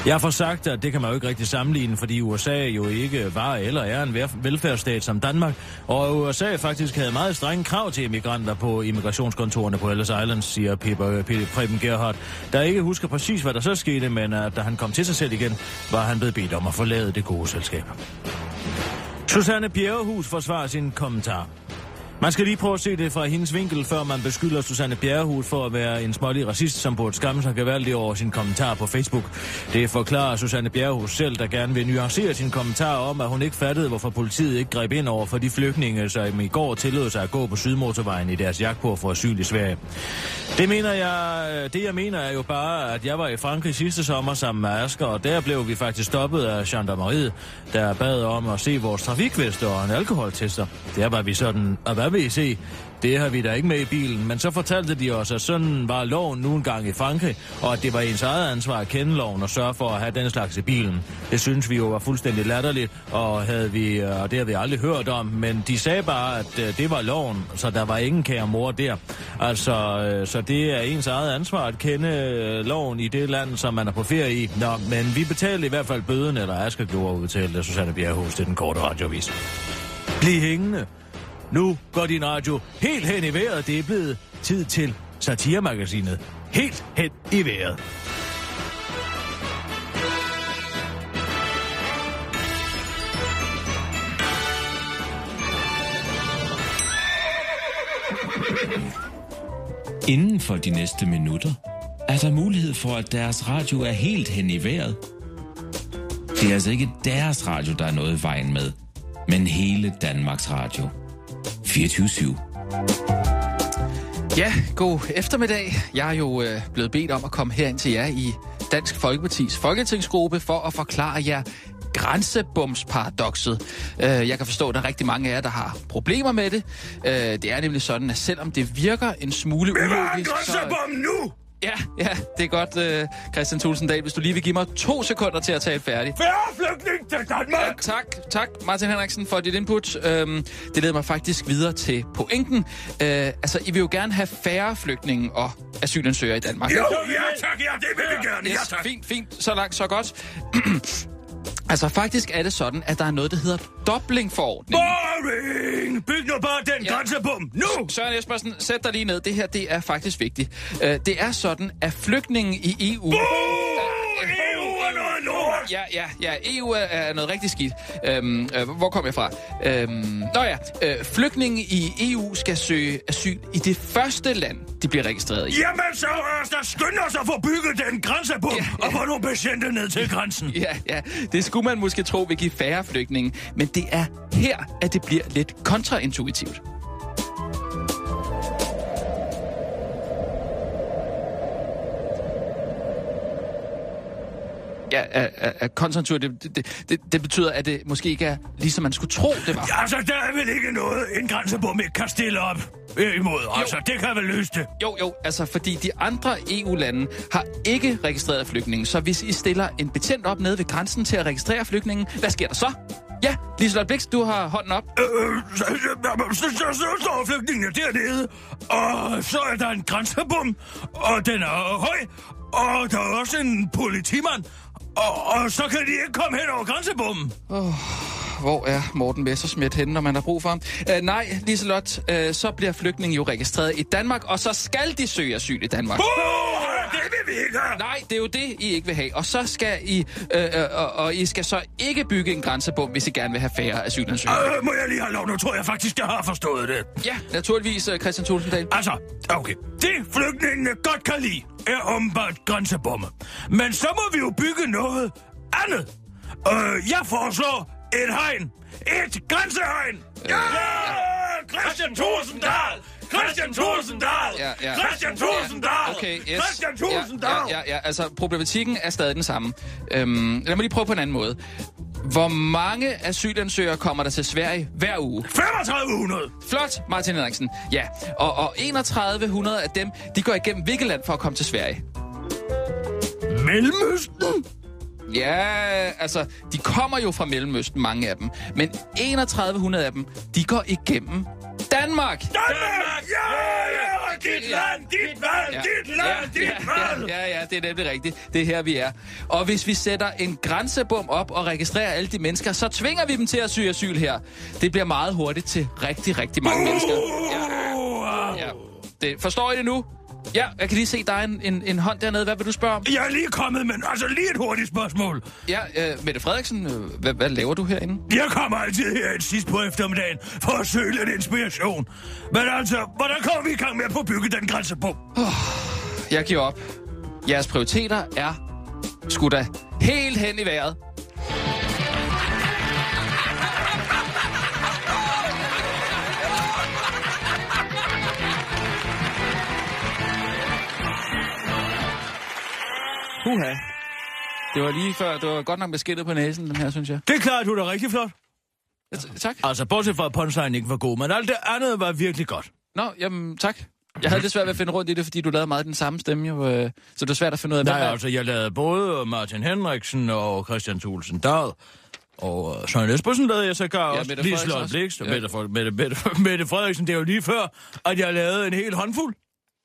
Jeg får sagt, at det kan man jo ikke rigtig sammenligne, fordi USA jo ikke var eller er en velfærdsstat som Danmark, og USA faktisk havde meget strenge krav til immigranter på immigrationskontorerne på Ellis Island, siger Pipper, P- Preben Gerhardt, der ikke husker præcis, hvad der så skete, men at da han kom til sig selv igen, var han blevet bedt om at forlade det gode selskab. Susanne Bjerrehus forsvarer sin kommentar. Man skal lige prøve at se det fra hendes vinkel, før man beskylder Susanne Bjerrehus for at være en smålig racist, som burde skamme sig gevaldigt over sin kommentar på Facebook. Det forklarer Susanne Bjerrehus selv, der gerne vil nuancere sin kommentar om, at hun ikke fattede, hvorfor politiet ikke greb ind over for de flygtninge, som i går tillod sig at gå på Sydmotorvejen i deres jagt på at få asyl i Sverige. Det mener jeg, det jeg mener er jo bare, at jeg var i Frankrig sidste sommer sammen med Asger, og der blev vi faktisk stoppet af gendarmeriet, der bad om at se vores trafikvester og en alkoholtester. Der var vi sådan, at hvad vil I se? Det har vi da ikke med i bilen, men så fortalte de os, at sådan var loven nu engang i Frankrig, og at det var ens eget ansvar at kende loven og sørge for at have den slags i bilen. Det synes vi jo var fuldstændig latterligt, og, havde vi, øh, og det har vi aldrig hørt om, men de sagde bare, at øh, det var loven, så der var ingen kære mor der. Altså, øh, så det er ens eget ansvar at kende loven i det land, som man er på ferie i. Nå, men vi betalte i hvert fald bøden, eller Asger gjorde udtalte Susanne Bjerghus til den korte radiovis. Bliv hængende. Nu går din radio helt hen i vejret. Det er blevet tid til satiremagasinet. Helt hen i vejret. Inden for de næste minutter er der mulighed for, at deres radio er helt hen i vejret. Det er altså ikke deres radio, der er noget i vejen med, men hele Danmarks Radio. 24 Ja, god eftermiddag. Jeg er jo øh, blevet bedt om at komme herind til jer i Dansk Folkepartis Folketingsgruppe for at forklare jer grænsebumsparadoxet. Øh, jeg kan forstå, at der er rigtig mange af jer, der har problemer med det. Øh, det er nemlig sådan, at selvom det virker en smule ulogisk... så... nu! Ja, ja, det er godt, øh, Christian Tulsendal, hvis du lige vil give mig to sekunder til at tale færdig. Færre flygtning til Danmark! Ja, tak, tak, Martin Henriksen, for dit input. Øhm, det leder mig faktisk videre til pointen. Øh, altså, I vil jo gerne have færre flygtninge og asylansøgere i Danmark. Jo, ja tak, ja, det vil vi gerne, ja Yes, tak. fint, fint. Så langt, så godt. altså, faktisk er det sådan, at der er noget, der hedder Dublin-forordningen. Boring! Byg nu bare den Ja. grænsebom, nu! Søren Espersen, sæt dig lige ned. Det her, det er faktisk vigtigt. Øh, det er sådan, at flygtninge i EU... Lort! Ja, ja, ja. EU er, er noget rigtig skidt. Øhm, øh, hvor kom jeg fra? Øhm, nå ja, øh, flygtninge i EU skal søge asyl i det første land, de bliver registreret i. Jamen så os der skynder os at få bygget den grænsebom Ja, ja. og få nogle patienter ned til grænsen. Ja, ja. Det skulle man måske tro vil give færre flygtninge. Men det er her, at det bliver lidt kontraintuitivt. Ja, er, er, er det, det, det, det betyder, at det måske ikke er ligesom man skulle tro, det var. Ja, altså, der er vel ikke noget, en grænsebom ikke kan stille op øh, imod. Altså, det kan vel løse det. Jo, jo, altså fordi de andre EU-lande har ikke registreret flygtninge, så hvis I stiller en betjent op nede ved grænsen til at registrere flygtningen, hvad sker der så? Ja, Liselotte Blix, du har hånden op. Øh, så, så, så, så, så står flygtningene dernede, og så er der en grænsebom, og den er høj, og der er også en politimand, og, og så kan de ikke komme hen over grænsebommen. Hvor er Morten Messerschmidt henne, når man har brug for ham? Uh, nej, Liselotte, uh, så bliver flygtningen jo registreret i Danmark, og så skal de søge asyl i Danmark. Uh, det vil vi ikke have. Nej, det er jo det, I ikke vil have. Og så skal I, øh, øh, og, og I skal så ikke bygge en grænsebom, hvis I gerne vil have færre asylansøgere. Øh, må jeg lige have lov? Nu tror jeg faktisk, jeg har forstået det. Ja, naturligvis, øh, Christian Tulsendal. Altså, okay. Det flygtningene godt kan lide, er åbenbart grænsebomme. Men så må vi jo bygge noget andet. Øh, jeg foreslår et hegn. Et grænsehegn. Ja! Christian Tursendal! Christian Tursendal! Ja, ja. Christian Tursendal! Ja, okay, yes. Christian Tursendal! Ja, ja, ja, ja, altså problematikken er stadig den samme. Øhm, lad mig lige prøve på en anden måde. Hvor mange asylansøgere kommer der til Sverige hver uge? 3500! Flot, Martin Henriksen. Ja, og, og 3100 af dem, de går igennem hvilket land for at komme til Sverige? Mellemøsten? Ja, altså, de kommer jo fra Mellemøsten, mange af dem. Men 3100 af dem, de går igennem Danmark. Danmark! Ja, ja! Dit land, dit valg, dit land, dit ja, valg! ja, ja, det er nemlig rigtigt. Det er her, vi er. Og hvis vi sætter en grænsebom op og registrerer alle de mennesker, så tvinger vi dem til at søge asyl her. Det bliver meget hurtigt til rigtig, rigtig mange mennesker. Ja, ja. Det, forstår I det nu? Ja, jeg kan lige se, der er en, en, en hånd dernede. Hvad vil du spørge om? Jeg er lige kommet, men altså lige et hurtigt spørgsmål. Ja, øh, Mette Frederiksen, øh, hvad, hvad laver du herinde? Jeg kommer altid her et sidst på eftermiddagen for at søge lidt inspiration. Men altså, hvordan kommer vi i gang med at få bygget den grænse på? Jeg giver op. Jeres prioriteter er sgu da helt hen i vejret. Uha. Det var lige før, det var godt nok beskidtet på næsen, den her, synes jeg. Det er klart, du er da rigtig flot. Ja, tak. Altså, bortset fra at punchline ikke var god, men alt det andet var virkelig godt. Nå, jamen tak. Jeg havde lidt svært ved at finde rundt i det, fordi du lavede meget den samme stemme, jo, øh, så det var svært at finde ud af, Nej, er- altså, jeg lavede både Martin Henriksen og Christian Thulsen Dahl. Og uh, Søren Espersen lavede jeg så gar Ja, også. Mette Lige blikst. Og Ja. Mette, Mette, Mette, Mette Frederiksen, det er jo lige før, at jeg lavede en hel håndfuld.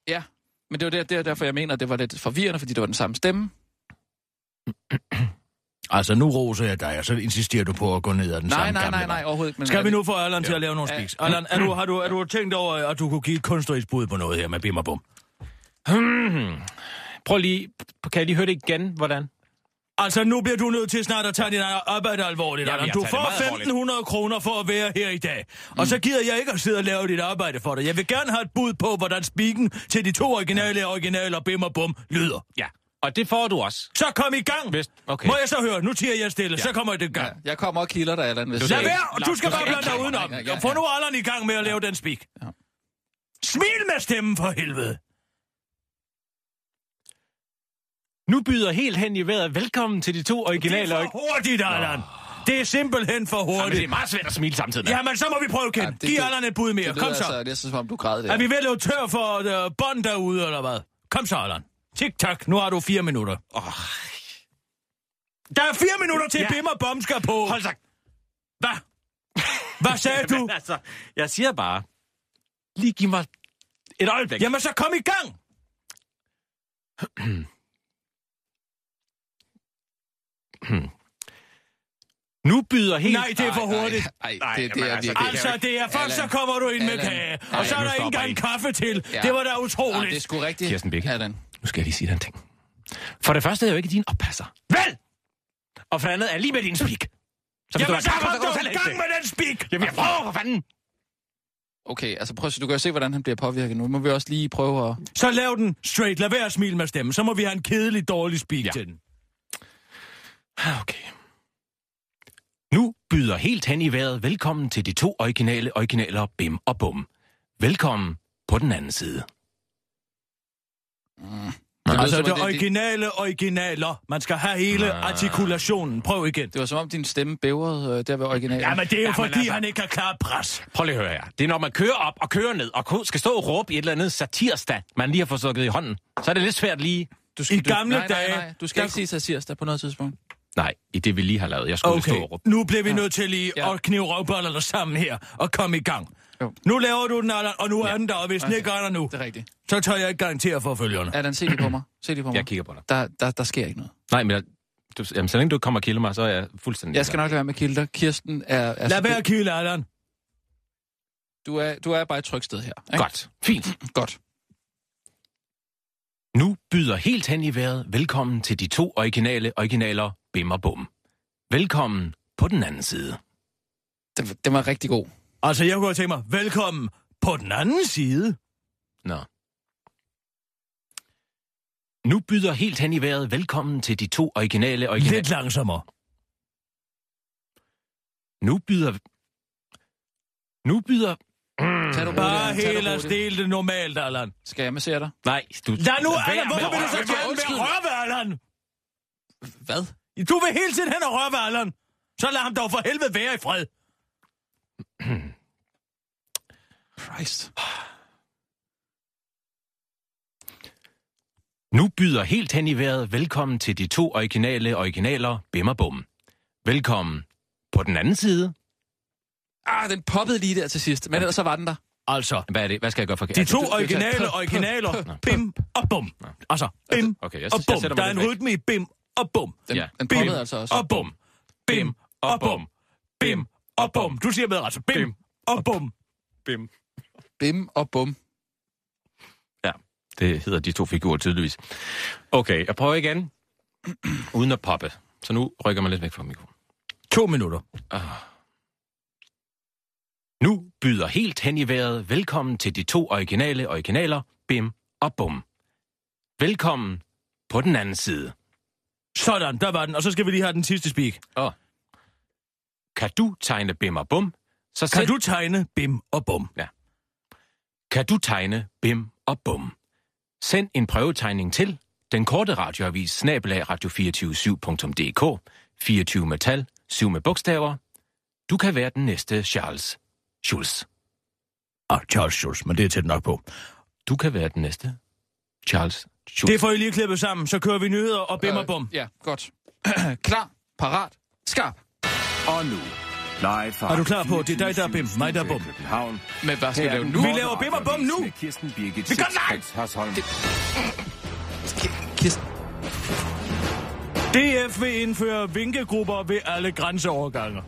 Ja, men det var der, der, derfor, jeg mener, at det var lidt forvirrende, fordi det var den samme stemme. Altså, nu roser jeg dig, og så insisterer du på at gå ned ad den Nej, samme nej, gamle nej, nej, vej. overhovedet ikke. Skal er vi nu få Allan til at lave nogle Ja. spiks? Allan, er du, har, du, har du tænkt over, at du kunne give et kunstnerisk bud på noget her med bim og bum? Hmm. Prøv lige, kan jeg lige høre det igen, hvordan? Altså, nu bliver du nødt til snart at tage dit arbejde alvorligt, Jamen, Du får meget alvorligt. 1.500 kroner for at være her i dag. Og så gider jeg ikke at sidde og lave dit arbejde for dig. Jeg vil gerne have et bud på, hvordan spikken til de to originale originaler bim og bum lyder. Ja, og det får du også. Så kom i gang! Vist. Okay. Må jeg så høre? Nu tiger jeg stille, så kommer det i gang. Ja, jeg kommer og kilder dig, Allan. Hvis Lad være, og du skal Du bare blande dig udenom. Ja, ja, ja. Få nu Allan i gang med at lave den spik. Ja. Smil med stemmen for helvede. Nu byder helt hen i vejret velkommen til de to originale... Det er for hurtigt, Allan. Det er simpelthen for Jamen, det er hurtigt. meget svært at smile samtidig med. Jamen, så må vi prøve, Ken. Ja, det- Giv det- Allan et bud mere. Det Kom så. altså næsten som om, du græd der. Er vi ved at løbe tør for uh, bånd derude, eller hvad? Kom så, Allan. Tik-tak, nu har du fire minutter. Oh. Der er fire minutter til, Ja. Bim og Bom skal på. Hold så. Hvad? Hvad sagde du? Men altså, jeg siger bare, lige giv mig et øjeblik. Jamen, så kom i gang. Nu byder helt... Nej, det er for hurtigt. Nej, Nej, det, det jamen er altså, virkelig... Altså, det er først, så kommer du ind med Allan. kage, Ja, og så er der ikke engang kaffe til. Ja. Det var da Ja, utroligt. det er sgu rigtigt. Kirsten Birke. Allan. Nu skal jeg lige sige dig en ting. For det første er jeg jo ikke din oppasser. Vel! Og for det andet er jeg lige med din spik. Så Jamen, så er kom kan du i gang det. med den spik. Jamen, jeg prøver for fanden. Okay, altså prøv du kan jo se, hvordan han bliver påvirket nu. Må vi også lige prøve at... Så lav den straight. Lad være at smile med stemmen. Så må vi have en kedelig, dårlig spik Ja. til den. Ah, Okay. Nu byder helt hen i vejret velkommen til de to originale originaler Bim og Bum. Velkommen på den anden side. Det lyder Altså, det det- originale originaler. Man skal have hele artikulationen. Prøv igen. Det var som om, din stemme bævrede øh, der ved originalen. Ja, men det er jo Jamen, fordi, altså- han ikke har klaret pres. Prøv lige at høre her. Det er, når man kører op og kører ned, og skal stå og råbe i et eller andet satirstad, man lige har fået sukket i hånden. Så er det lidt svært lige... du i gamle nej, dage, Nej, nej, du skal der- ikke sige satirsdag på noget tidspunkt. Nej, i det vi lige har lavet. Jeg skulle stå Okay, og råbe. nu bliver vi nødt til lige Ja. at knive røvbollerne sammen her og komme i gang. Jo. Nu laver du den, Allan, og nu er Ja. den der, og hvis den Okay. ikke er der nu, Det er rigtigt. så tør jeg ikke garantere for følgerne. Allan, se lige på mig. Se lige på mig. Jeg kigger på dig. Der, der, der sker ikke noget. Nej, men jeg, du, jamen, så længe du kommer og kilder mig, så er jeg fuldstændig... Jeg skal nok lade være med kilder. Kirsten er... er Lad være at kilde, Allan. Du er, du er bare et trygt sted her. Ikke? Godt. Fint. Godt. Nu byder helt hen i vejret velkommen til de to originale originaler Bim og Bum. Velkommen på den anden side. Den, den var rigtig god. Altså, jeg kunne godt tænke mig, velkommen på den anden side. Nå. Nu byder helt hen i vejret velkommen til de to originale originaler. Lidt langsommere. Nu byder... Nu byder... Tag du Bare helt og roligt. stille normalt, Allan. Skal jeg massere dig? Nej, du... Lad nu, Allan, hvorfor med vil du at så gerne Undskyld. være røre ved Allan? Hvad? Du vil hele tiden hen og røre ved Allan. Så lad ham dog for helvede være i fred. Christ. Nu byder helt hen i vejret velkommen til de to originale originaler Bim og Bum. Velkommen på den anden side. Ah, den poppede lige der til sidst. Men ellers så var den der. Altså, Hvad er det? Hvad skal jeg gøre for de Altså, to originale originaler, bim og bum. Altså, bim Okay, jeg, og bum. Der er en rytme i bim og bum. Den, Ja. den Bim poppede altså også. og bum. Bim og bum. Bim og bum. Du siger med, altså bim Bim. og bum. Bim. Bim og bum. Ja, det hedder de to figurer tydeligvis. Okay, jeg prøver igen. Uden at poppe. Så nu rykker man lidt væk fra mikrofonen. To minutter. Nu byder helt hen i vejret velkommen til de to originale originaler Bim og Bum. Velkommen på den anden side. Sådan, der var den. Og så skal vi lige have den sidste speak. Og kan du tegne Bim og Bum, så Kan send... du tegne bim og bum? kan du tegne Bim og Bum. Send en prøvetegning til den korte radioavis snabelag radio247.dk 24 med tal, 7 med bogstaver. Du kan være den næste Charles Schulz. Ah, Charles Schulz, men det er tæt nok på. Du kan være den næste. Charles Schulz. Det får I lige klippet sammen, så kører vi nyheder og bim og bum. Ja, godt. Klar, parat, skarp. Og nu, live fra Er du klar på, det er dig, der er bim, mig, der er bum? København. Men hvad skal vi er lave nu? Vi laver bim og bum nu! med Kirsten Birgit Vi nej! Schøtz-Krets Hørsholm. Kirsten. DF vil indføre vinkegrupper ved alle grænseovergange.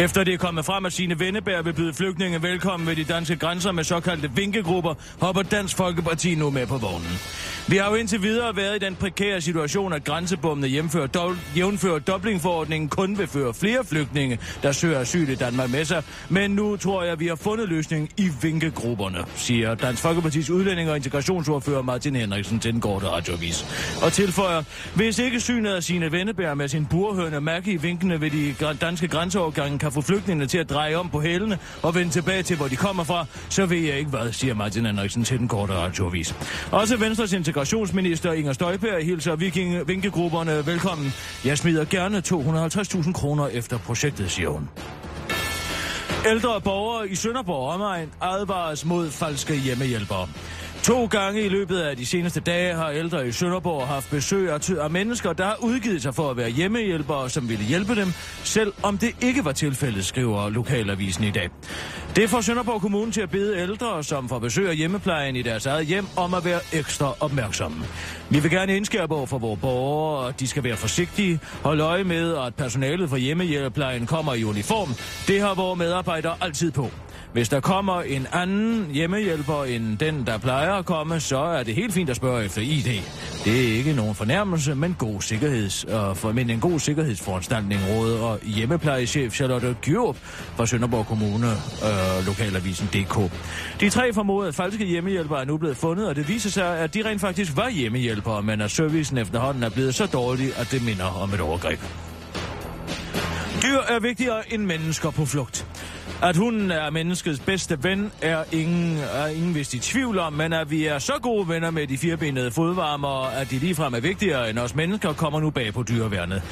Efter det er kommet frem, at sine Venneberg vil byde flygtninge velkommen ved de danske grænser med såkaldte vinkegrupper, hopper Dansk Folkeparti nu med på vognen. Vi har jo indtil videre været i den prekære situation, at grænsebommene jævnfører, do, jævnfører Dublin-forordningen kun vil føre flere flygtninge, der søger asyl i Danmark med sig. Men nu tror jeg, at vi har fundet løsningen i vinkegrupperne, siger Dansk Folkepartis udlænding og integrationsordfører Martin Henriksen til den korte radioavis. Og tilføjer, hvis ikke synet af sine Venneberg med sin burhørende mærke i vinkene ved de danske grænseovergange kan få flygtningene til at dreje om på hælene og vende tilbage til, hvor de kommer fra, så ved jeg ikke hvad, siger Martin Henriksen til den korte radioavis. Også Venstres integrationsminister Inger Støjberg hilser viking vinkegrupperne velkommen. Jeg smider gerne 250.000 kroner efter projektet, siger hun. Ældre borgere i Sønderborg omegn advares mod falske hjemmehjælpere. To gange i løbet af de seneste dage har ældre i Sønderborg haft besøg af, af mennesker, der har udgivet sig for at være hjemmehjælpere, som ville hjælpe dem, selv om det ikke var tilfældet, skriver Lokalavisen i dag. Det får Sønderborg Kommune til at bede ældre, som får besøg af hjemmeplejen i deres eget hjem, om at være ekstra opmærksomme. Vi vil gerne indskærpe over for vores borgere, at de skal være forsigtige, holde øje med, at personalet fra hjemmehjælpeplejen kommer i uniform. Det har vores medarbejdere altid på. Hvis der kommer en anden hjemmehjælper end den, der plejer at komme, så er det helt fint at spørge efter ID. Det er ikke nogen fornærmelse, men, god sikkerheds, og for, men en god sikkerhedsforanstaltning råder og hjemmeplejechef Charlotte Gjørup fra Sønderborg Kommune, øh, Øh, lokalavisen DK. De tre formodede falske hjemmehjælpere er nu blevet fundet, og det viser sig, at de rent faktisk var hjemmehjælpere, men at servicen efterhånden er blevet så dårlig, at det minder om et overgreb. Dyr er vigtigere end mennesker på flugt. At hunden er menneskets bedste ven, er ingen, er ingen vist i tvivl om, men at vi er så gode venner med de firebenede fodvarmer, at de ligefrem er vigtigere end os mennesker, kommer nu bag på dyreværnet.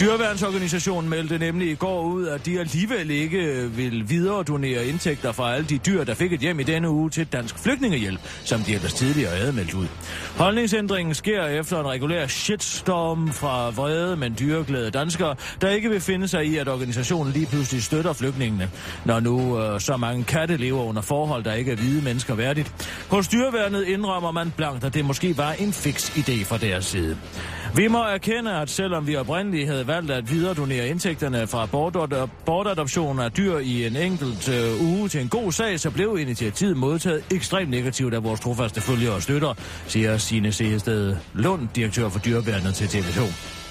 Dyreværnsorganisationen meldte nemlig i går ud, at de alligevel ikke vil videre donere indtægter fra alle de dyr, der fik et hjem i denne uge til Dansk Flygtningehjælp, som de ellers tidligere havde meldt ud. Holdningsændringen sker efter en regulær shitstorm fra vrede, men dyreglade danskere, der ikke vil finde sig i, at organisationen lige pludselig støtter flygtningene, når nu øh, så mange katte lever under forhold, der ikke er hvide mennesker værdigt. Hos dyreværnet indrømmer man blankt, at det måske var en fix idé fra deres side. Vi må erkende, at selvom vi oprindeligt havde valgt at videredonere indtægterne fra bortadoption af dyr i en enkelt øh, uge til en god sag, så blev initiativet modtaget ekstremt negativt af vores trofaste følgere og støtter, siger Signe Sehested Lund, direktør for dyreværnet til TV2.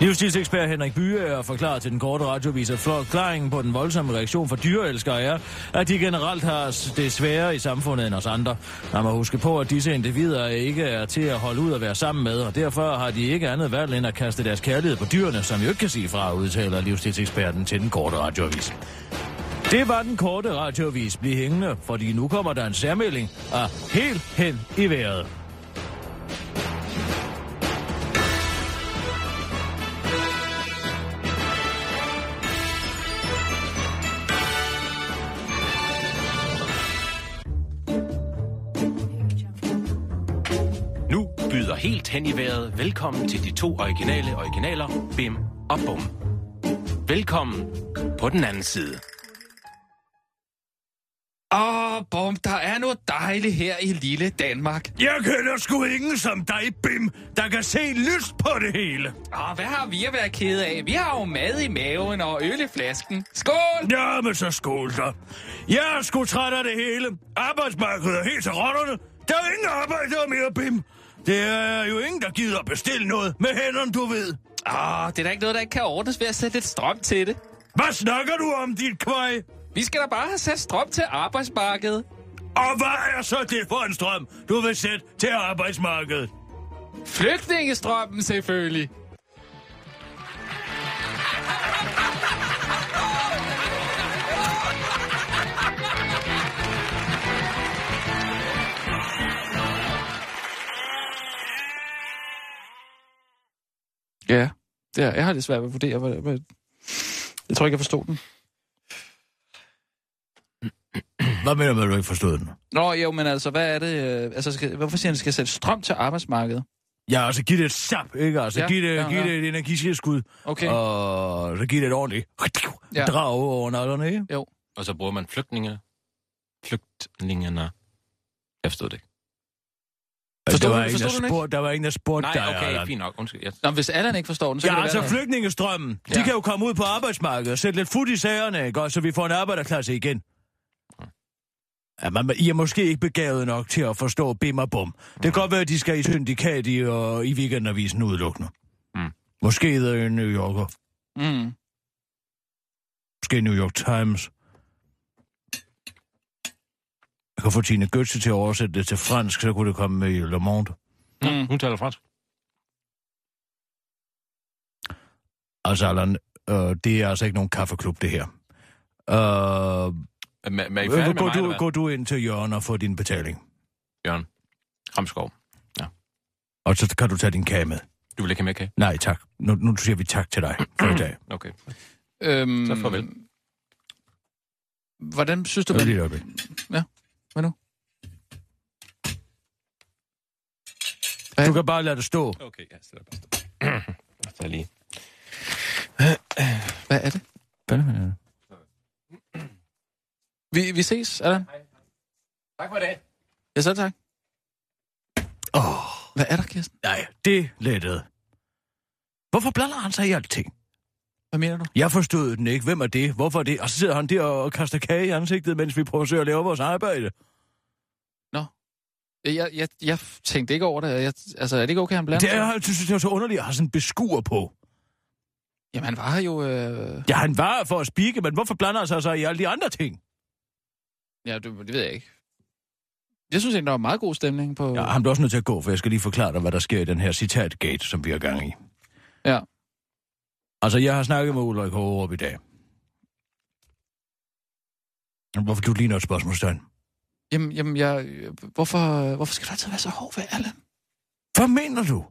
Livsstilsekspert Henrik Byer er forklaret til den korte radiovis, at forklaringen på den voldsomme reaktion fra dyreelskere er, at de generelt har det sværere i samfundet end os andre. Man må huske på, at disse individer ikke er til at holde ud og være sammen med, og derfor har de ikke andet valg end at kaste deres kærlighed på dyrene, som jo ikke kan sige fra, udtaler livsstilseksperten til den korte radiovis. Det var den korte radiovis. Bliv hængende, fordi nu kommer der en særmelding af helt hen i vejret. Nu byder helt hen i vejret velkommen til de to originale originaler, Bim og Bum. Velkommen på den anden side. Åh, bum, der er noget dejligt her i lille Danmark. Jeg kender sgu ingen som dig, Bim, der kan se lyst på det hele. Åh, hvad har vi at være ked af? Vi har jo mad i maven og øl i flasken. Skål! Ja, men så skål så. Jeg er sgu træt af det hele. Arbejdsmarkedet er helt til rotterne. Der er ingen arbejder mere, Bim. Det er jo ingen, der gider bestille noget med hænderne, du ved. Åh, det er da ikke noget, der ikke kan ordnes ved at sætte lidt strøm til det. Hvad snakker du om, dit kvej? Vi skal da bare have sat strøm til arbejdsmarkedet. Og hvad er så det for en strøm, du vil sætte til arbejdsmarkedet? Flygtningestrømmen selvfølgelig. Ja, det er, jeg har lidt svært ved at vurdere, hvad, hvad, jeg tror ikke, jeg forstod den. Hvad mener du, med, at du ikke forstod den? Nå, jo, men altså, hvad er det? øh, Altså, skal, hvorfor siger han, at det skal sætte strøm til arbejdsmarkedet? Ja, altså giv det et sap, ikke? Altså, Ja, giv, det, ja, giv ja. det et energiskilskud, Okay. og så giv det et ordentligt Ja. drag over nallerne, ikke? Og så bruger man flygtninge. Flygtningerne. Jeg forstod det ikke. Forstod der, du- var ingen, forstod der, du den ikke? der var ingen, der spurgte Nej, dig, okay, Allan. fint nok. Undskyld. Jeg... Nå, hvis Allan ikke forstår den, så Ja, kan det altså være... flygtningestrømmen. Ja. De kan jo komme ud på arbejdsmarkedet og sætte lidt fod i sagerne, ikke? Og så vi får en arbejderklasse igen. Ja, man, I er måske ikke begavet nok til at forstå bim og bum. Det kan godt være, at de skal i syndikat i, og i weekendavisen udelukkende. Mm. Måske en New Yorker. Mm. Måske New York Times. Jeg kan få Tine Götze til at oversætte det til fransk, så kunne det komme med i Le Monde. Mm. Hun taler fransk. Altså, Allan, øh, det er altså ikke nogen kaffeklub, det her. Øh, Men, men er I færdige med gå, mig, du, eller hvad? gå du ind til Jørgen og få din betaling. Jørgen. Ramskov. Og så kan du tage din kage med. Du vil ikke have mere kage? Nej, tak. Nu, nu siger vi tak til dig for i dag. Okay. Øhm, Så farvel. Hvordan synes du... Det Man... lige Hvad nu? Du kan bare lade det stå. Okay, ja, så er det bare stå. Tager lige. Hvad er det? Hvad er det? Vi, vi ses, Allan. Tak for det. Ja, så tak. Åh, Hvad er der, Kirsten? nej, det lettede. Hvorfor blander han sig i alting? Hvad mener du? Jeg forstod den ikke. Hvem er det? Hvorfor er det? Og så sidder han der og kaster kage i ansigtet, mens vi prøver at lave vores arbejde. Jeg, jeg, jeg tænkte ikke over det. Jeg, altså, er det ikke okay, han blander Det er, jeg synes, det er så underligt at have sådan en beskuer på. Jamen, han var jo... Øh... Ja, han var for at spikke, men hvorfor blander han sig så i alle de andre ting? Ja, det, det ved jeg ikke. Jeg synes egentlig, der var meget god stemning på... Ja, han bliver også nødt til at gå, for jeg skal lige forklare dig, hvad der sker i den her citatgate, som vi har gang i. Ja. Altså, jeg har snakket med Ulrik Hågerup i dag. Hvorfor du ligner et spørgsmålstegn? Jamen, jamen jeg, hvorfor, hvorfor skal du altid være så hård ved Allan? Hvad mener du?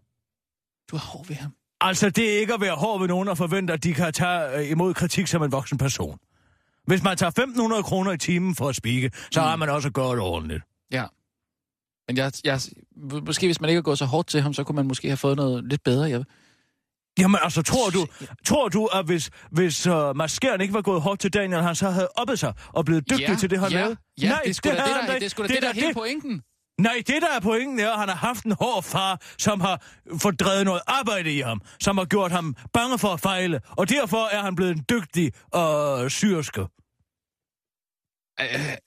Du er hård ved ham. Altså, det er ikke at være hård ved nogen og forvente, at de kan tage øh, imod kritik som en voksen person. Hvis man tager 1.500 kroner i timen for at spikke, så Mm. har man også gjort ordentligt. Ja. Men jeg, jeg, måske hvis man ikke havde gået så hårdt til ham, så kunne man måske have fået noget lidt bedre. Jeg, Jamen altså, tror du, tror du at hvis, hvis uh, maskeren ikke var gået hårdt til Daniel, han så havde oppet sig og blevet dygtig ja, til det, han ja, lavede? Ja, Nej, det da det, havde der, det, er sgu da det, der er hele det. pointen. Nej, det der er pointen er, at han har haft en hård far, som har fordrevet noget arbejde i ham, som har gjort ham bange for at fejle, og derfor er han blevet en dygtig og syrske. Øh,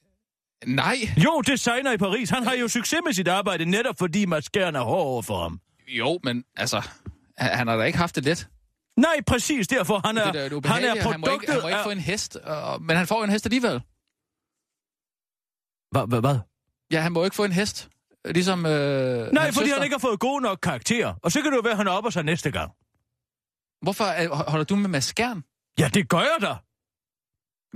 nej. Jo, designer i Paris, han har jo succes med sit arbejde, netop fordi maskeren er hård over for ham. Jo, men altså, han han har da ikke haft det let. Nej, præcis derfor. Han er, det er han er Han, må ikke, produktet han må ikke af- få en hest, og, men han får jo en hest alligevel. Hvad? Hvad? hvad? Ja, han må ikke få en hest. Ligesom øh, Nej, hans fordi søster. han ikke har fået gode nok karakterer. Og så kan det jo være, at han opper sig næste gang. Hvorfor øh, holder du med maskeren? Ja, det gør jeg da. Det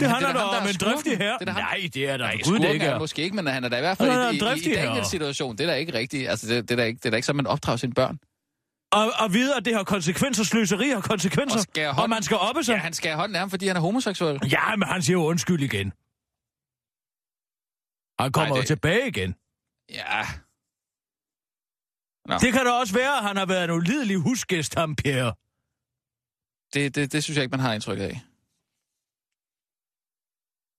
Men handler da da om er en driftig her. Det er Nej, det er der Nej, Gud, det ikke er måske ikke, men han er da i hvert fald er i, en i, i herre. Daniels situation. Det er da ikke rigtigt. Altså, det, det, er da ikke, det er da ikke sådan, man opdrager sine børn. Og, og vide, at det har konsekvenser, sløseri har konsekvenser, Og skære og hånden- man skal oppe sig. Ja, han skal hånden af ham, fordi han er homoseksuel. Ja, men han siger jo undskyld igen. Han kommer jo det- tilbage igen. Ja. Nå. Det kan da også være, at han har været en ulidelig husgæst, ham Pierre. Det, det, det synes jeg ikke, man har indtryk af.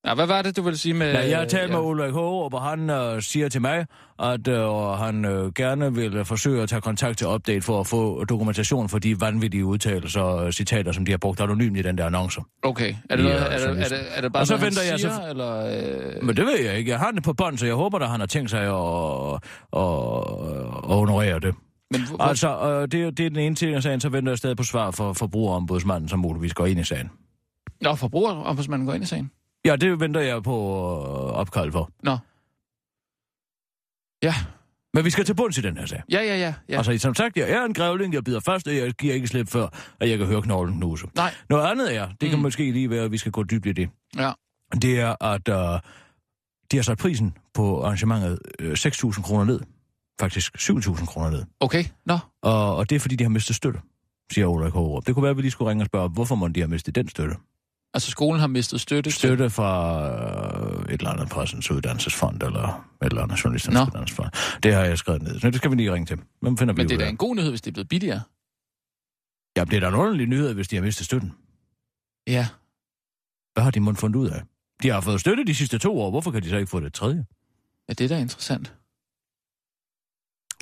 Ja, hvad var det, du ville sige med... Ja, jeg har talt med ja. Ulrik Hågerup, og han øh, siger til mig, at øh, han øh, gerne vil øh, forsøge at tage kontakt til Update for at få dokumentation for de vanvittige udtalelser og citater, som de har brugt anonymt i den der annonce. Okay, er det, Ja, noget, er, det, er, det, er det bare Og så noget, venter han jeg siger, så- eller... Øh... Men det ved jeg ikke. Jeg har det på bånd, så jeg håber, at han har tænkt sig at, at, at, honorere det. Men hvor, Altså, øh, det, er- det er den ene ting af sagen, så venter jeg stadig på svar for forbrugerombudsmanden, som muligvis går ind i sagen. Nå, forbrugerombudsmanden går ind i sagen. Ja, det venter jeg på øh, opkald for. Nå. Ja, Men vi skal til bunds i den her sag. ja, ja, ja. Ja. Altså, som sagt, jeg er en grævling, jeg bider først, og jeg giver ikke slip før, at jeg kan høre knoglen knuse. Nej, Noget andet er, det kan Mm. måske lige være, at vi skal gå dybt i det. ja. Det er, at uh, de har sat prisen på arrangementet øh, 6.000 kroner ned. Faktisk 7.000 kroner ned. Okay, nå. Og, og det er, fordi de har mistet støtte, siger Ulrik Hågerup. Det kunne være, at vi lige skulle ringe og spørge, hvorfor må de har mistet den støtte? Altså skolen har mistet støtte. til- Støtte fra øh, et eller andet pressens uddannelsesfond, eller et eller andet journalisternes Nå. uddannelsesfond. Det har jeg skrevet ned. Så det skal vi lige ringe til. Hvem finder vi Men det er da en god nyhed, hvis det er blevet billigere. Ja, det er da en underlig nyhed, hvis de har mistet støtten. Ja. Hvad har de måtte fundet ud af? De har fået støtte de sidste to år. Hvorfor kan de så ikke få det tredje? Ja, det er da interessant.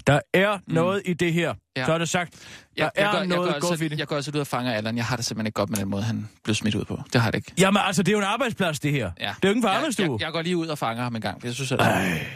Der er mm. noget i det her. Ja. Så er det sagt. Der Jeg, er jeg, går, jeg, noget går guf i altså, jeg går altså ud og fanger Allan. Jeg har det simpelthen ikke godt med den måde, han blev smidt ud på. Det har jeg det ikke. Jamen altså, det er jo en arbejdsplads, det her. Ja. Det er jo ikke en jeg, jeg, jeg går lige ud og fanger ham en gang, for jeg synes, at er Ej.